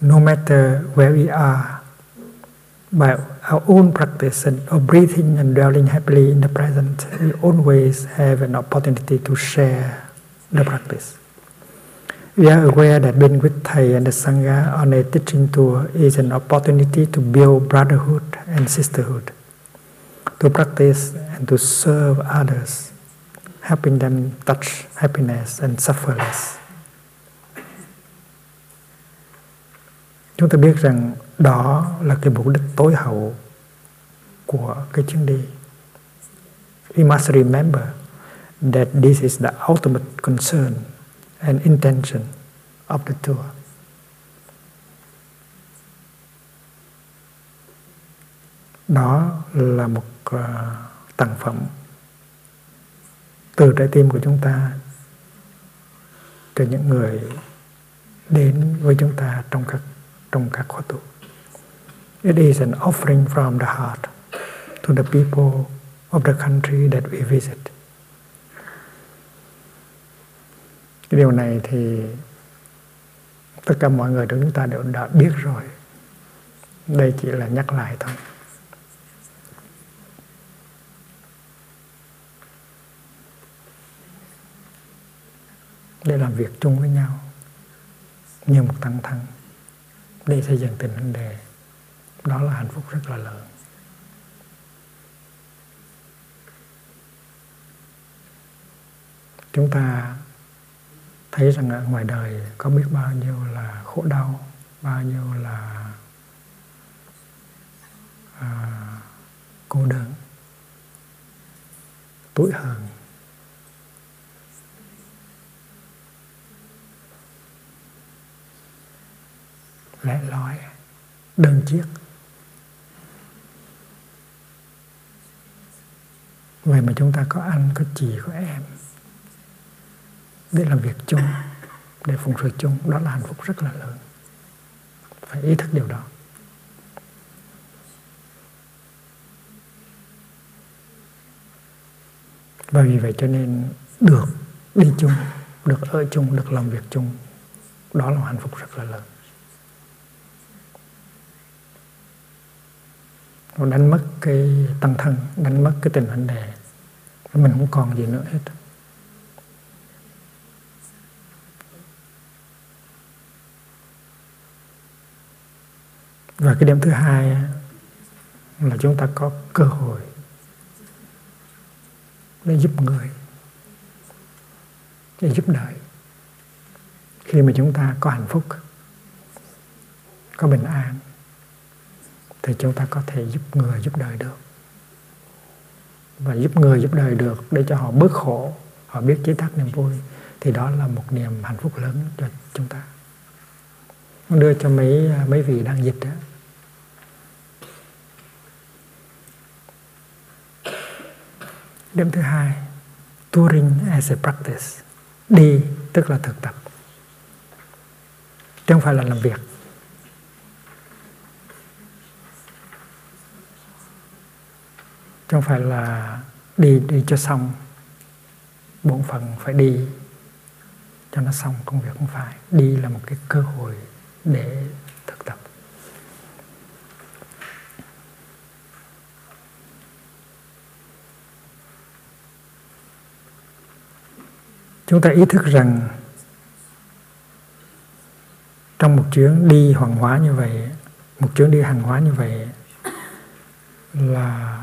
No matter where we are, by our own practice and of breathing and dwelling happily in the present, we always have an opportunity to share the practice. We are aware that being with Thầy and the Sangha on a teaching tour is an opportunity to build brotherhood and sisterhood, to practice and to serve others, helping them touch happiness and suffer less. Chúng ta biết rằng đó là cái mục đích tối hậu của cái chuyến đi. We must remember that this is the ultimate concern and intention of the tour. Đó là một uh, tặng phẩm từ trái tim của chúng ta cho những người đến với chúng ta trong các trong các khóa tu. It is an offering from the heart to the people of the country that we visit. Cái điều này thì tất cả mọi người chúng ta đều đã biết rồi. Đây chỉ là nhắc lại thôi. để làm việc chung với nhau như một tăng thân để xây dựng tình hình đề đó là hạnh phúc rất là lớn. Chúng ta thấy rằng ở ngoài đời có biết bao nhiêu là khổ đau bao nhiêu là à, cô đơn tuổi hờn. Lẻ loi đơn chiếc vậy mà chúng ta có anh có chị có em để làm việc chung, để phụng sự chung, đó là hạnh phúc rất là lớn. Phải ý thức điều đó. Và vì vậy cho nên được đi chung, được ở chung, được làm việc chung, đó là hạnh phúc rất là lớn. Nó đánh mất cái tăng thân đánh mất cái tình vấn đề mình không còn gì nữa hết và cái điểm thứ hai là chúng ta có cơ hội để giúp người, để giúp đời. khi mà chúng ta có hạnh phúc, có bình an thì chúng ta có thể giúp người giúp đời được. Và giúp người giúp đời được để cho họ bớt khổ, họ biết chế tác niềm vui, thì đó là một niềm hạnh phúc lớn cho chúng ta. Đưa cho mấy mấy vị đang dịch đó. Điểm thứ hai touring as a practice. Đi, tức là thực tập. Chứ không phải là làm việc. Chứ không phải là đi đi cho xong. Bổn phận phải đi cho nó xong, công việc không phải. Đi là một cái cơ hội để thực tập. Chúng ta ý thức rằng trong một chuyến đi hoàng hóa như vậy, một chuyến đi hàng hóa như vậy là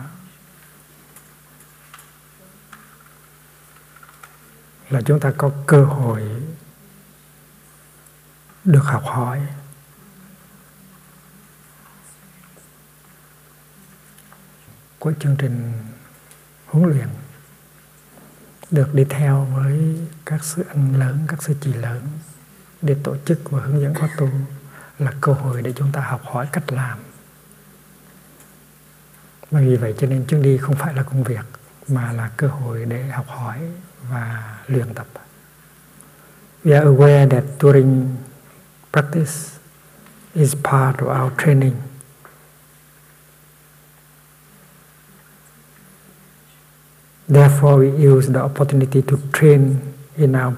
là chúng ta có cơ hội được học hỏi của chương trình huấn luyện được đi theo với các sư anh lớn, các sư chị lớn để tổ chức và hướng dẫn khóa tu là cơ hội để chúng ta học hỏi cách làm. Và vì vậy cho nên chuyến đi không phải là công việc mà là cơ hội để học hỏi và luyện tập. We are aware that during practice is part of our training. Therefore, we use the opportunity to train in our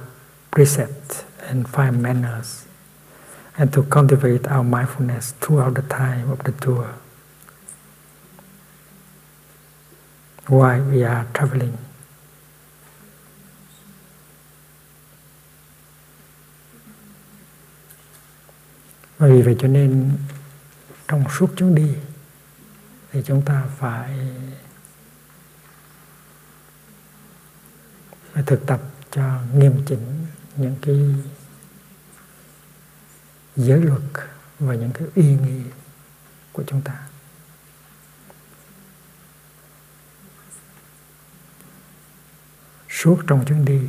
precepts and fine manners and to cultivate our mindfulness throughout the time of the tour while we are traveling. Và vì vậy cho nên trong suốt chuyến đi thì chúng ta phải phải thực tập cho nghiêm chỉnh những cái giới luật và những cái uy nghi của chúng ta suốt trong chuyến đi,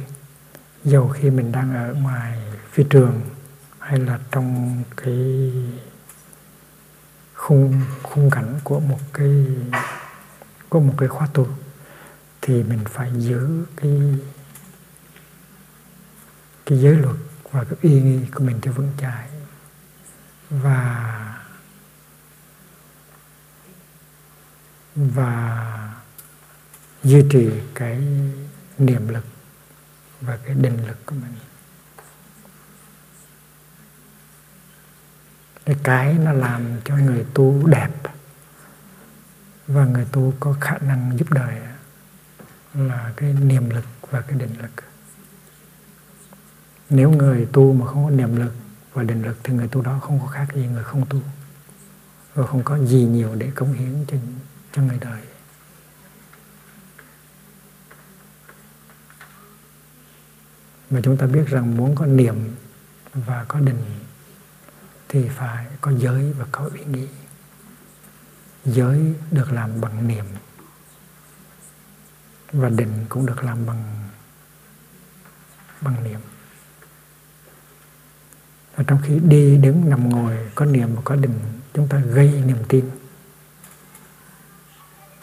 dầu khi mình đang ở ngoài phi trường hay là trong cái khung khung cảnh của một cái, của một cái khóa tu, thì mình phải giữ cái cái giới luật và cái uy nghi của mình cho vững chãi. Và và duy trì cái niệm lực và cái định lực của mình. Cái cái nó làm cho người tu đẹp và người tu có khả năng giúp đời là cái niềm lực và cái định lực. Nếu người tu mà không có niềm lực và định lực thì người tu đó không có khác gì người không tu và không có gì nhiều để cống hiến cho cho người đời. Mà chúng ta biết rằng muốn có niệm và có định thì phải có giới và có ý nghĩ. Giới được làm bằng niệm và định cũng được làm bằng bằng niệm. Và trong khi đi đứng nằm ngồi, có niệm và có định, chúng ta gây niềm tin.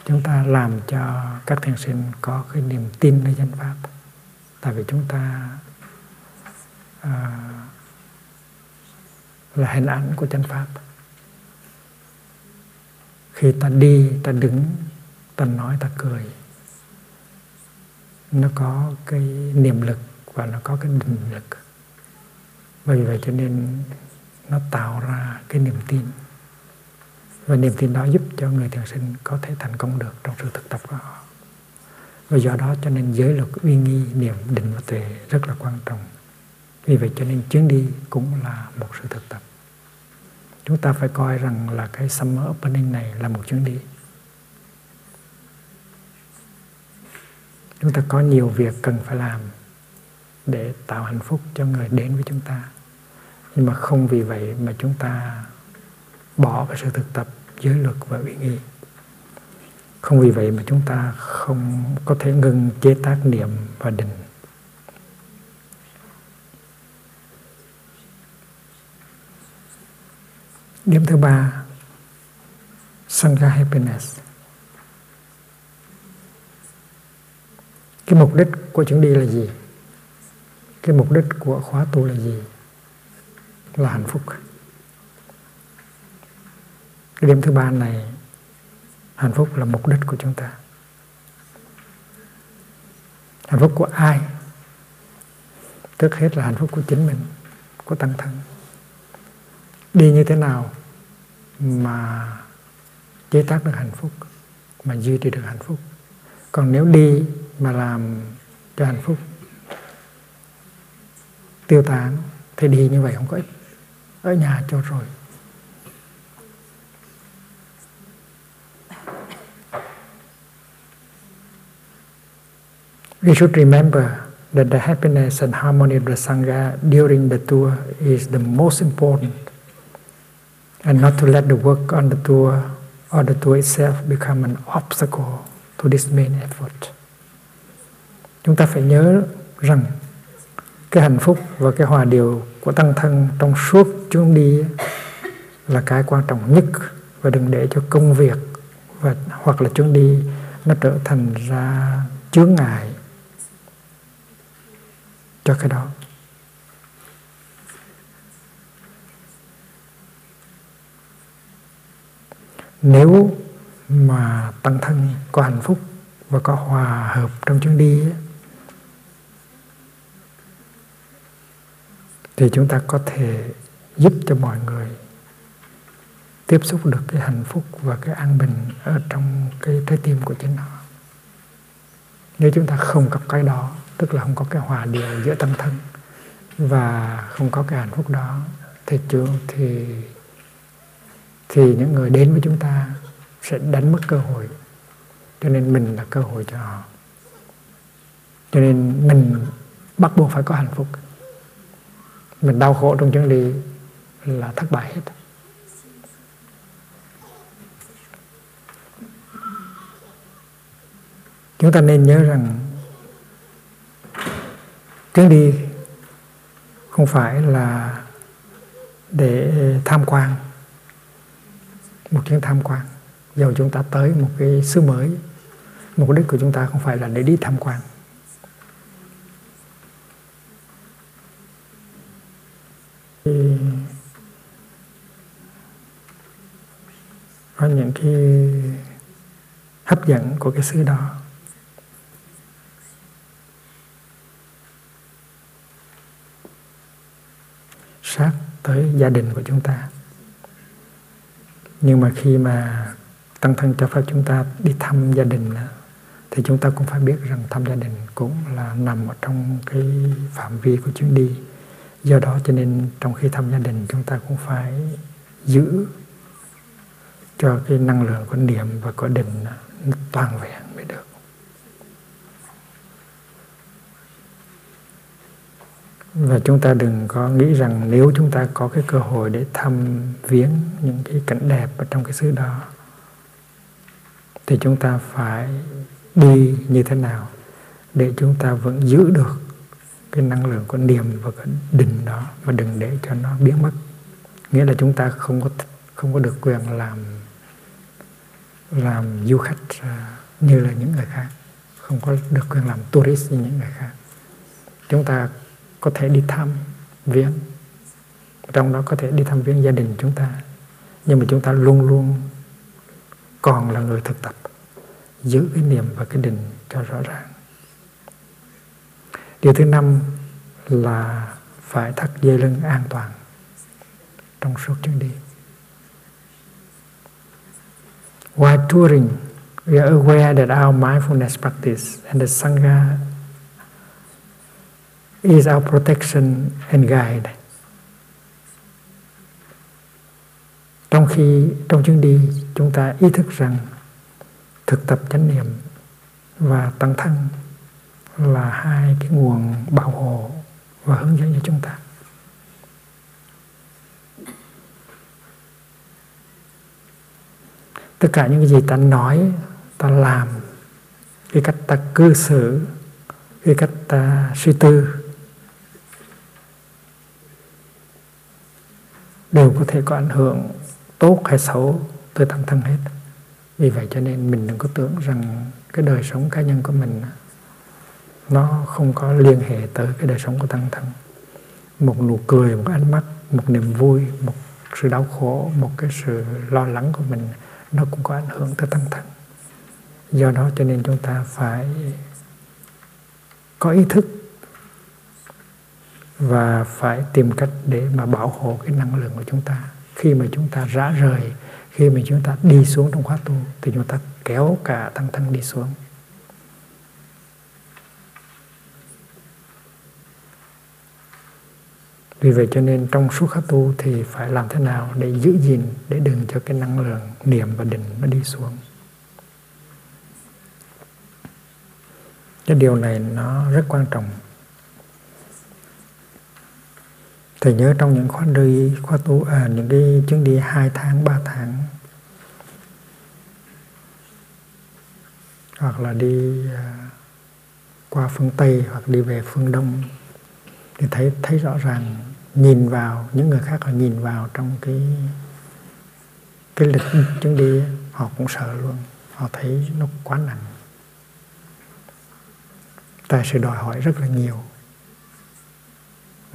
Chúng ta làm cho các thiền sinh có cái niềm tin nơi danh pháp tại vì chúng ta à, là hình ảnh của chân pháp. Khi ta đi ta đứng ta nói ta cười nó có cái niềm lực và nó có cái định lực. Vì vậy cho nên nó tạo ra cái niềm tin. Và niềm tin đó giúp cho người thiền sinh có thể thành công được trong sự thực tập của họ và do đó cho nên giới luật uy nghi niệm định và tuệ rất là quan trọng. Vì vậy cho nên chuyến đi cũng là một sự thực tập. Chúng ta phải coi rằng là cái summer opening này là một chuyến đi. Chúng ta có nhiều việc cần phải làm để tạo hạnh phúc cho người đến với chúng ta. Nhưng mà không vì vậy mà chúng ta bỏ cái sự thực tập, giới luật và uy nghi không vì vậy mà chúng ta không có thể ngừng chế tác niệm và định. Điểm thứ ba, sangha happiness. Cái mục đích của chuyến đi là gì? Cái mục đích của khóa tu là gì? Là hạnh phúc. Cái điểm thứ ba này hạnh phúc là mục đích của chúng ta. Hạnh phúc của ai? Trước hết là hạnh phúc của chính mình, của tăng thân. Đi như thế nào mà chế tác được hạnh phúc, mà duy trì được hạnh phúc? Còn nếu đi mà làm cho hạnh phúc, tiêu tán, thì đi như vậy không có ích. Ở nhà cho rồi. We should remember that the happiness and harmony of the Sangha during the tour is the most important, and not to let the work on the tour or the tour itself become an obstacle to this main effort. Chúng ta phải nhớ rằng cái hạnh phúc và cái hòa điều của tăng thân trong suốt chuyến đi là cái quan trọng nhất và đừng để cho công việc và hoặc là chuyến đi nó trở thành ra chướng ngại cho cái đó. Nếu mà tăng thân, có hạnh phúc và có hòa hợp trong chuyến đi thì chúng ta có thể giúp cho mọi người tiếp xúc được cái hạnh phúc và cái an bình ở trong cái trái tim của chính họ. Nếu chúng ta không có cái đó tức là không có cái hòa điệu giữa tâm thân và không có cái hạnh phúc đó. Thì trường thì thì những người đến với chúng ta sẽ đánh mất cơ hội. Cho nên mình là cơ hội cho họ. Cho nên mình bắt buộc phải có hạnh phúc. Mình đau khổ trong chuyến đi là thất bại hết. Chúng ta nên nhớ rằng chuyến đi, không phải là để tham quan, một chuyến tham quan. Dầu chúng ta tới một cái xứ mới, mục đích của chúng ta không phải là để đi tham quan. Có những cái hấp dẫn của cái xứ đó. Với gia đình của chúng ta. Nhưng mà khi mà tăng thân cho phép chúng ta đi thăm gia đình thì chúng ta cũng phải biết rằng thăm gia đình cũng là nằm ở trong cái phạm vi của chuyến đi. Do đó cho nên trong khi thăm gia đình chúng ta cũng phải giữ cho cái năng lượng của niệm và của định nó toàn vẹn mới được và chúng ta đừng có nghĩ rằng nếu chúng ta có cái cơ hội để thăm viếng những cái cảnh đẹp ở trong cái xứ đó, thì chúng ta phải đi như thế nào để chúng ta vẫn giữ được cái năng lượng của niềm và cái định đó và đừng để cho nó biến mất. Nghĩa là chúng ta không có không có được quyền làm làm du khách như là những người khác, không có được quyền làm tourist như những người khác. Chúng ta có thể đi thăm viếng trong đó có thể đi thăm viếng gia đình chúng ta. Nhưng mà chúng ta luôn luôn còn là người thực tập, giữ cái niệm và cái định cho rõ ràng. Điều thứ năm là phải thắt dây lưng an toàn trong suốt chuyến đi. While touring, we are aware that our mindfulness practice and the sangha is our protection and guide. Trong khi, trong chuyến đi, chúng ta ý thức rằng thực tập chánh niệm và tăng thân là hai cái nguồn bảo hộ và hướng dẫn cho chúng ta. Tất cả những cái gì ta nói, ta làm, cái cách ta cư xử, cái cách ta suy tư đều có thể có ảnh hưởng tốt hay xấu tới tâm thân hết. Vì vậy cho nên mình đừng có tưởng rằng cái đời sống cá nhân của mình nó không có liên hệ tới cái đời sống của tăng thân. Một nụ cười, một ánh mắt, một niềm vui, một sự đau khổ, một cái sự lo lắng của mình nó cũng có ảnh hưởng tới tăng thân. Do đó cho nên chúng ta phải có ý thức và phải tìm cách để mà bảo hộ cái năng lượng của chúng ta. Khi mà chúng ta rã rời, khi mà chúng ta đi xuống trong khóa tu, thì chúng ta kéo cả tăng thân đi xuống. Vì vậy cho nên trong suốt khóa tu thì phải làm thế nào để giữ gìn, để đừng cho cái năng lượng niệm và định nó đi xuống. Cái điều này nó rất quan trọng. Thầy nhớ trong những khóa đi khóa tu à, những cái chuyến đi hai tháng ba tháng. Hoặc là đi à, qua phương tây hoặc đi về phương đông. Thì thấy thấy rõ ràng nhìn vào những người khác họ nhìn vào trong cái cái lịch chuyến đi họ cũng sợ luôn. Họ thấy nó quá nặng. Tại sự đòi hỏi rất là nhiều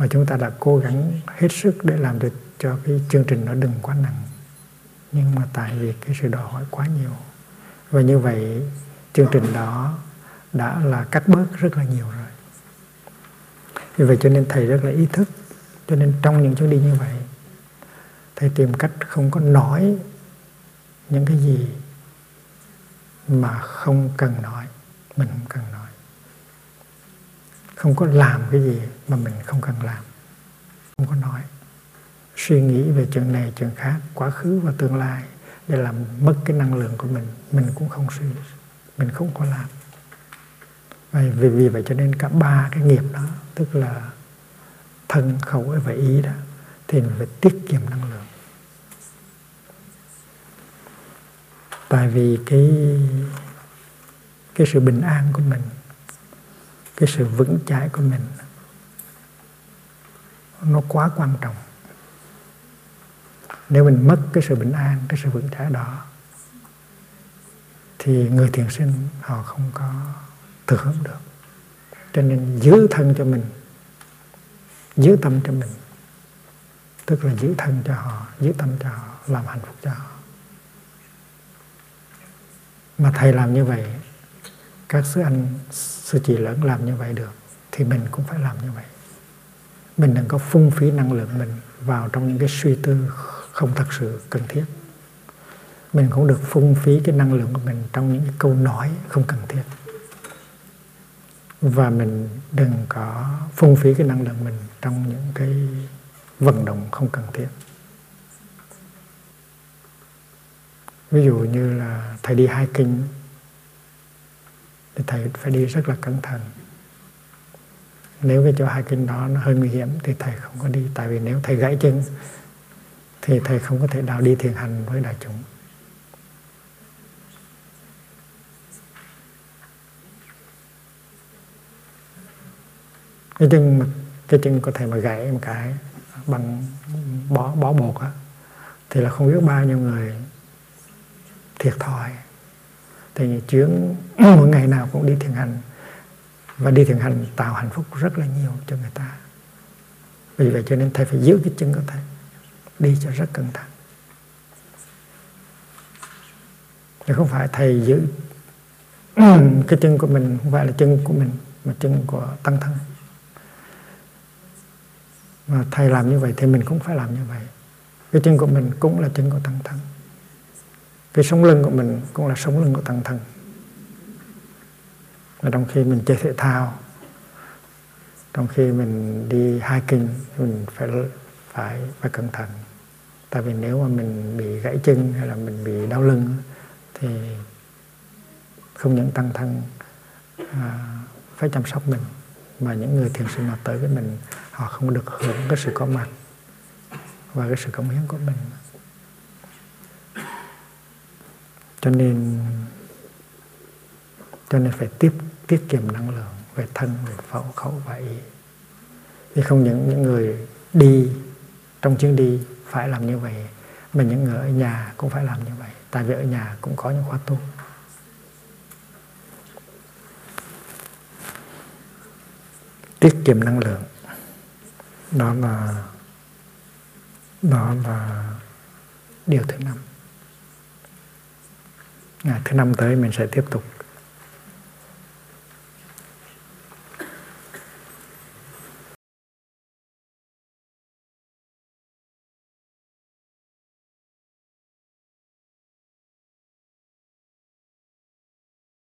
và chúng ta đã cố gắng hết sức để làm được cho cái chương trình nó đừng quá nặng. Nhưng mà tại vì cái sự đòi hỏi quá nhiều. Và như vậy, chương trình đó đã là cắt bớt rất là nhiều rồi. Vì vậy cho nên thầy rất là ý thức. Cho nên trong những chuyến đi như vậy, thầy tìm cách không có nói những cái gì mà không cần nói, mình không cần nói. Không có làm cái gì mà mình không cần làm không có nói. Suy nghĩ về chuyện này chuyện khác quá khứ và tương lai để làm mất cái năng lượng của mình mình cũng không suy mình không có làm. Vậy vì, vì vậy cho nên cả ba cái nghiệp đó tức là thân khẩu và ý đó thì mình phải tiết kiệm năng lượng. Tại vì cái cái sự bình an của mình cái sự vững chãi của mình nó quá quan trọng. Nếu mình mất cái sự bình an, cái sự vững chãi đó, thì người thiền sinh họ không có thực hưởng được. Cho nên giữ thân cho mình, giữ tâm cho mình, tức là giữ thân cho họ, giữ tâm cho họ, làm hạnh phúc cho họ. Mà thầy làm như vậy, các sư anh, sư chị lớn làm như vậy được, thì mình cũng phải làm như vậy mình đừng có phung phí năng lượng mình vào trong những cái suy tư không thật sự cần thiết. Mình cũng được phung phí cái năng lượng của mình trong những cái câu nói không cần thiết. Và mình đừng có phung phí cái năng lượng mình trong những cái vận động không cần thiết. Ví dụ như là thầy đi hai kinh thì thầy phải đi rất là cẩn thận nếu cái chỗ hai kinh đó nó hơi nguy hiểm thì thầy không có đi, tại vì nếu thầy gãy chân thì thầy không có thể nào đi thiền hành với đại chúng. Cái chân mà, cái chân có thể mà gãy một cái bằng bó bó bột á, thì là không biết bao nhiêu người thiệt thòi. Thì chuyến [clears throat] mỗi ngày nào cũng đi thiền hành và đi thiền hành tạo hạnh phúc rất là nhiều cho người ta. Vì vậy cho nên thầy phải giữ cái chân của thầy. Đi cho rất cẩn thận. Thì không phải thầy giữ [clears throat] cái chân của mình, không phải là chân của mình, mà chân của tăng thân. Mà thầy làm như vậy thì mình cũng phải làm như vậy. Cái chân của mình cũng là chân của tăng thân. Cái sống lưng của mình cũng là sống lưng của tăng thân và trong khi mình chơi thể thao trong khi mình đi hiking mình phải phải phải cẩn thận. Tại vì nếu mà mình bị gãy chân hay là mình bị đau lưng thì không những tăng thân à, phải chăm sóc mình mà những người thiền sinh nào tới với mình họ không được hưởng cái sự có mặt và cái sự cống hiến của mình. Cho nên cho nên phải tiếp tiết kiệm năng lượng về thân, về phẫu, khẩu và ý vì không những những người đi, trong chuyến đi phải làm như vậy, mà những người ở nhà cũng phải làm như vậy. Tại vì ở nhà cũng có những khóa tu. Tiết kiệm năng lượng. Đó là đó là điều thứ năm. Ngày thứ năm tới mình sẽ tiếp tục